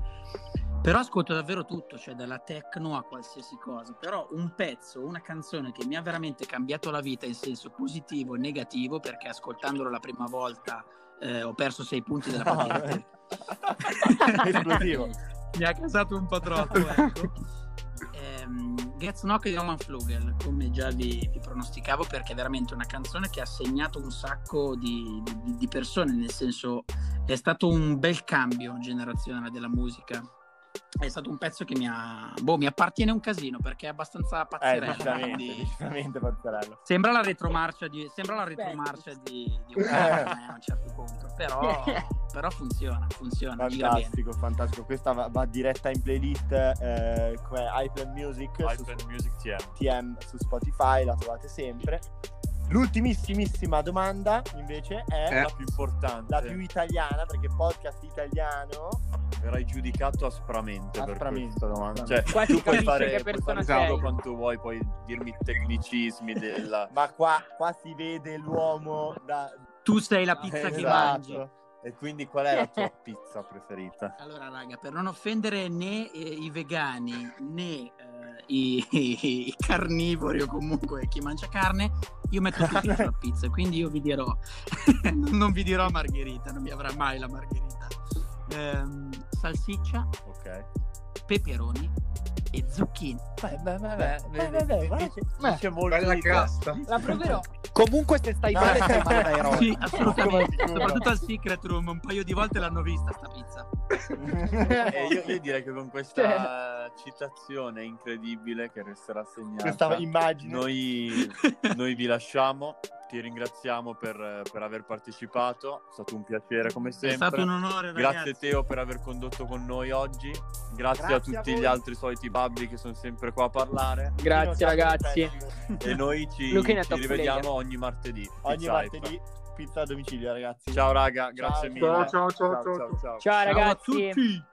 [SPEAKER 2] Però ascolto davvero tutto, cioè dalla techno a qualsiasi cosa. Però un pezzo, una canzone che mi ha veramente cambiato la vita in senso positivo e negativo, perché ascoltandolo la prima volta eh, ho perso sei punti della patente.
[SPEAKER 4] Esplosivo.
[SPEAKER 2] mi ha casato un po' troppo. Ecco. Ehm, Gets Knock di Roman Flugel, come già vi, vi pronosticavo, perché è veramente una canzone che ha segnato un sacco di, di- di persone, nel senso è stato un bel cambio generazionale della musica. È stato un pezzo che mi ha. Boh, mi appartiene un casino perché è abbastanza
[SPEAKER 4] Eh,
[SPEAKER 2] pazzerello.
[SPEAKER 4] decisamente,
[SPEAKER 2] quindi-
[SPEAKER 4] decisamente pazzerello.
[SPEAKER 2] Sembra la retromarcia di, sembra la retromarcia di, di un a un certo punto, però, però funziona, funziona.
[SPEAKER 4] Fantastico, fantastico. Questa va, va diretta in playlist eh, come iPlan Music su
[SPEAKER 1] iPad Music TM.
[SPEAKER 4] TM su Spotify, la trovate sempre. L'ultimissimissima domanda invece è
[SPEAKER 5] Eh.
[SPEAKER 1] La più importante.
[SPEAKER 4] la più italiana, perché podcast italiano
[SPEAKER 1] Verrai giudicato aspramente, per
[SPEAKER 4] Aspramente.
[SPEAKER 1] questa domanda. Cioè,
[SPEAKER 6] Qua si
[SPEAKER 1] tu puoi fare,
[SPEAKER 6] che
[SPEAKER 1] puoi
[SPEAKER 6] persona
[SPEAKER 1] fare tutto
[SPEAKER 6] sei.
[SPEAKER 1] quanto vuoi, puoi dirmi tecnicismi della...
[SPEAKER 4] Ma qua, qua si vede l'uomo da...
[SPEAKER 2] Tu sei la pizza che
[SPEAKER 1] Esatto.
[SPEAKER 2] mangi.
[SPEAKER 1] E quindi qual è la tua pizza preferita?
[SPEAKER 2] Allora, raga, per non offendere né eh, i vegani né eh, i, i carnivori o comunque chi mangia carne, io metto tutti sulla pizza. Quindi io vi dirò, non vi dirò margherita, non mi avrà mai la margherita. Ehm, salsiccia,
[SPEAKER 1] Ok.
[SPEAKER 2] peperoni e zucchine.
[SPEAKER 1] Beh, beh, beh, beh,
[SPEAKER 4] Eh, guarda
[SPEAKER 1] dice,
[SPEAKER 6] Beh,
[SPEAKER 1] dice molto
[SPEAKER 5] Bella
[SPEAKER 1] di te.
[SPEAKER 5] crasta.
[SPEAKER 6] La proverò.
[SPEAKER 8] Comunque se stai male stai male dai roba.
[SPEAKER 2] Sì, assolutamente. Soprattutto al Secret Room, un paio di volte l'hanno vista sta pizza.
[SPEAKER 1] E io, io direi che con questa citazione incredibile che resterà segnata,
[SPEAKER 4] Questa immagine.
[SPEAKER 1] noi, noi vi lasciamo. Ti ringraziamo per, per aver partecipato, è stato un piacere come
[SPEAKER 2] È
[SPEAKER 1] sempre.
[SPEAKER 2] stato un onore, ragazzi.
[SPEAKER 1] Grazie Teo per aver condotto con noi oggi. Grazie,
[SPEAKER 4] Grazie
[SPEAKER 1] a
[SPEAKER 4] a
[SPEAKER 1] tutti
[SPEAKER 4] voi.
[SPEAKER 1] gli altri soliti babbi che sono sempre qua a parlare.
[SPEAKER 6] Grazie ragazzi.
[SPEAKER 1] e noi ci, ci rivediamo
[SPEAKER 6] player.
[SPEAKER 1] ogni martedì.
[SPEAKER 4] Ogni
[SPEAKER 1] Pizza
[SPEAKER 4] martedì pizza a domicilio, ragazzi.
[SPEAKER 1] Ciao raga, grazie
[SPEAKER 4] Ciao,
[SPEAKER 1] mille.
[SPEAKER 5] ciao, ciao, ciao, ciao.
[SPEAKER 1] ciao.
[SPEAKER 6] Ciao
[SPEAKER 2] Ciao a
[SPEAKER 6] ragazzi.
[SPEAKER 2] tutti.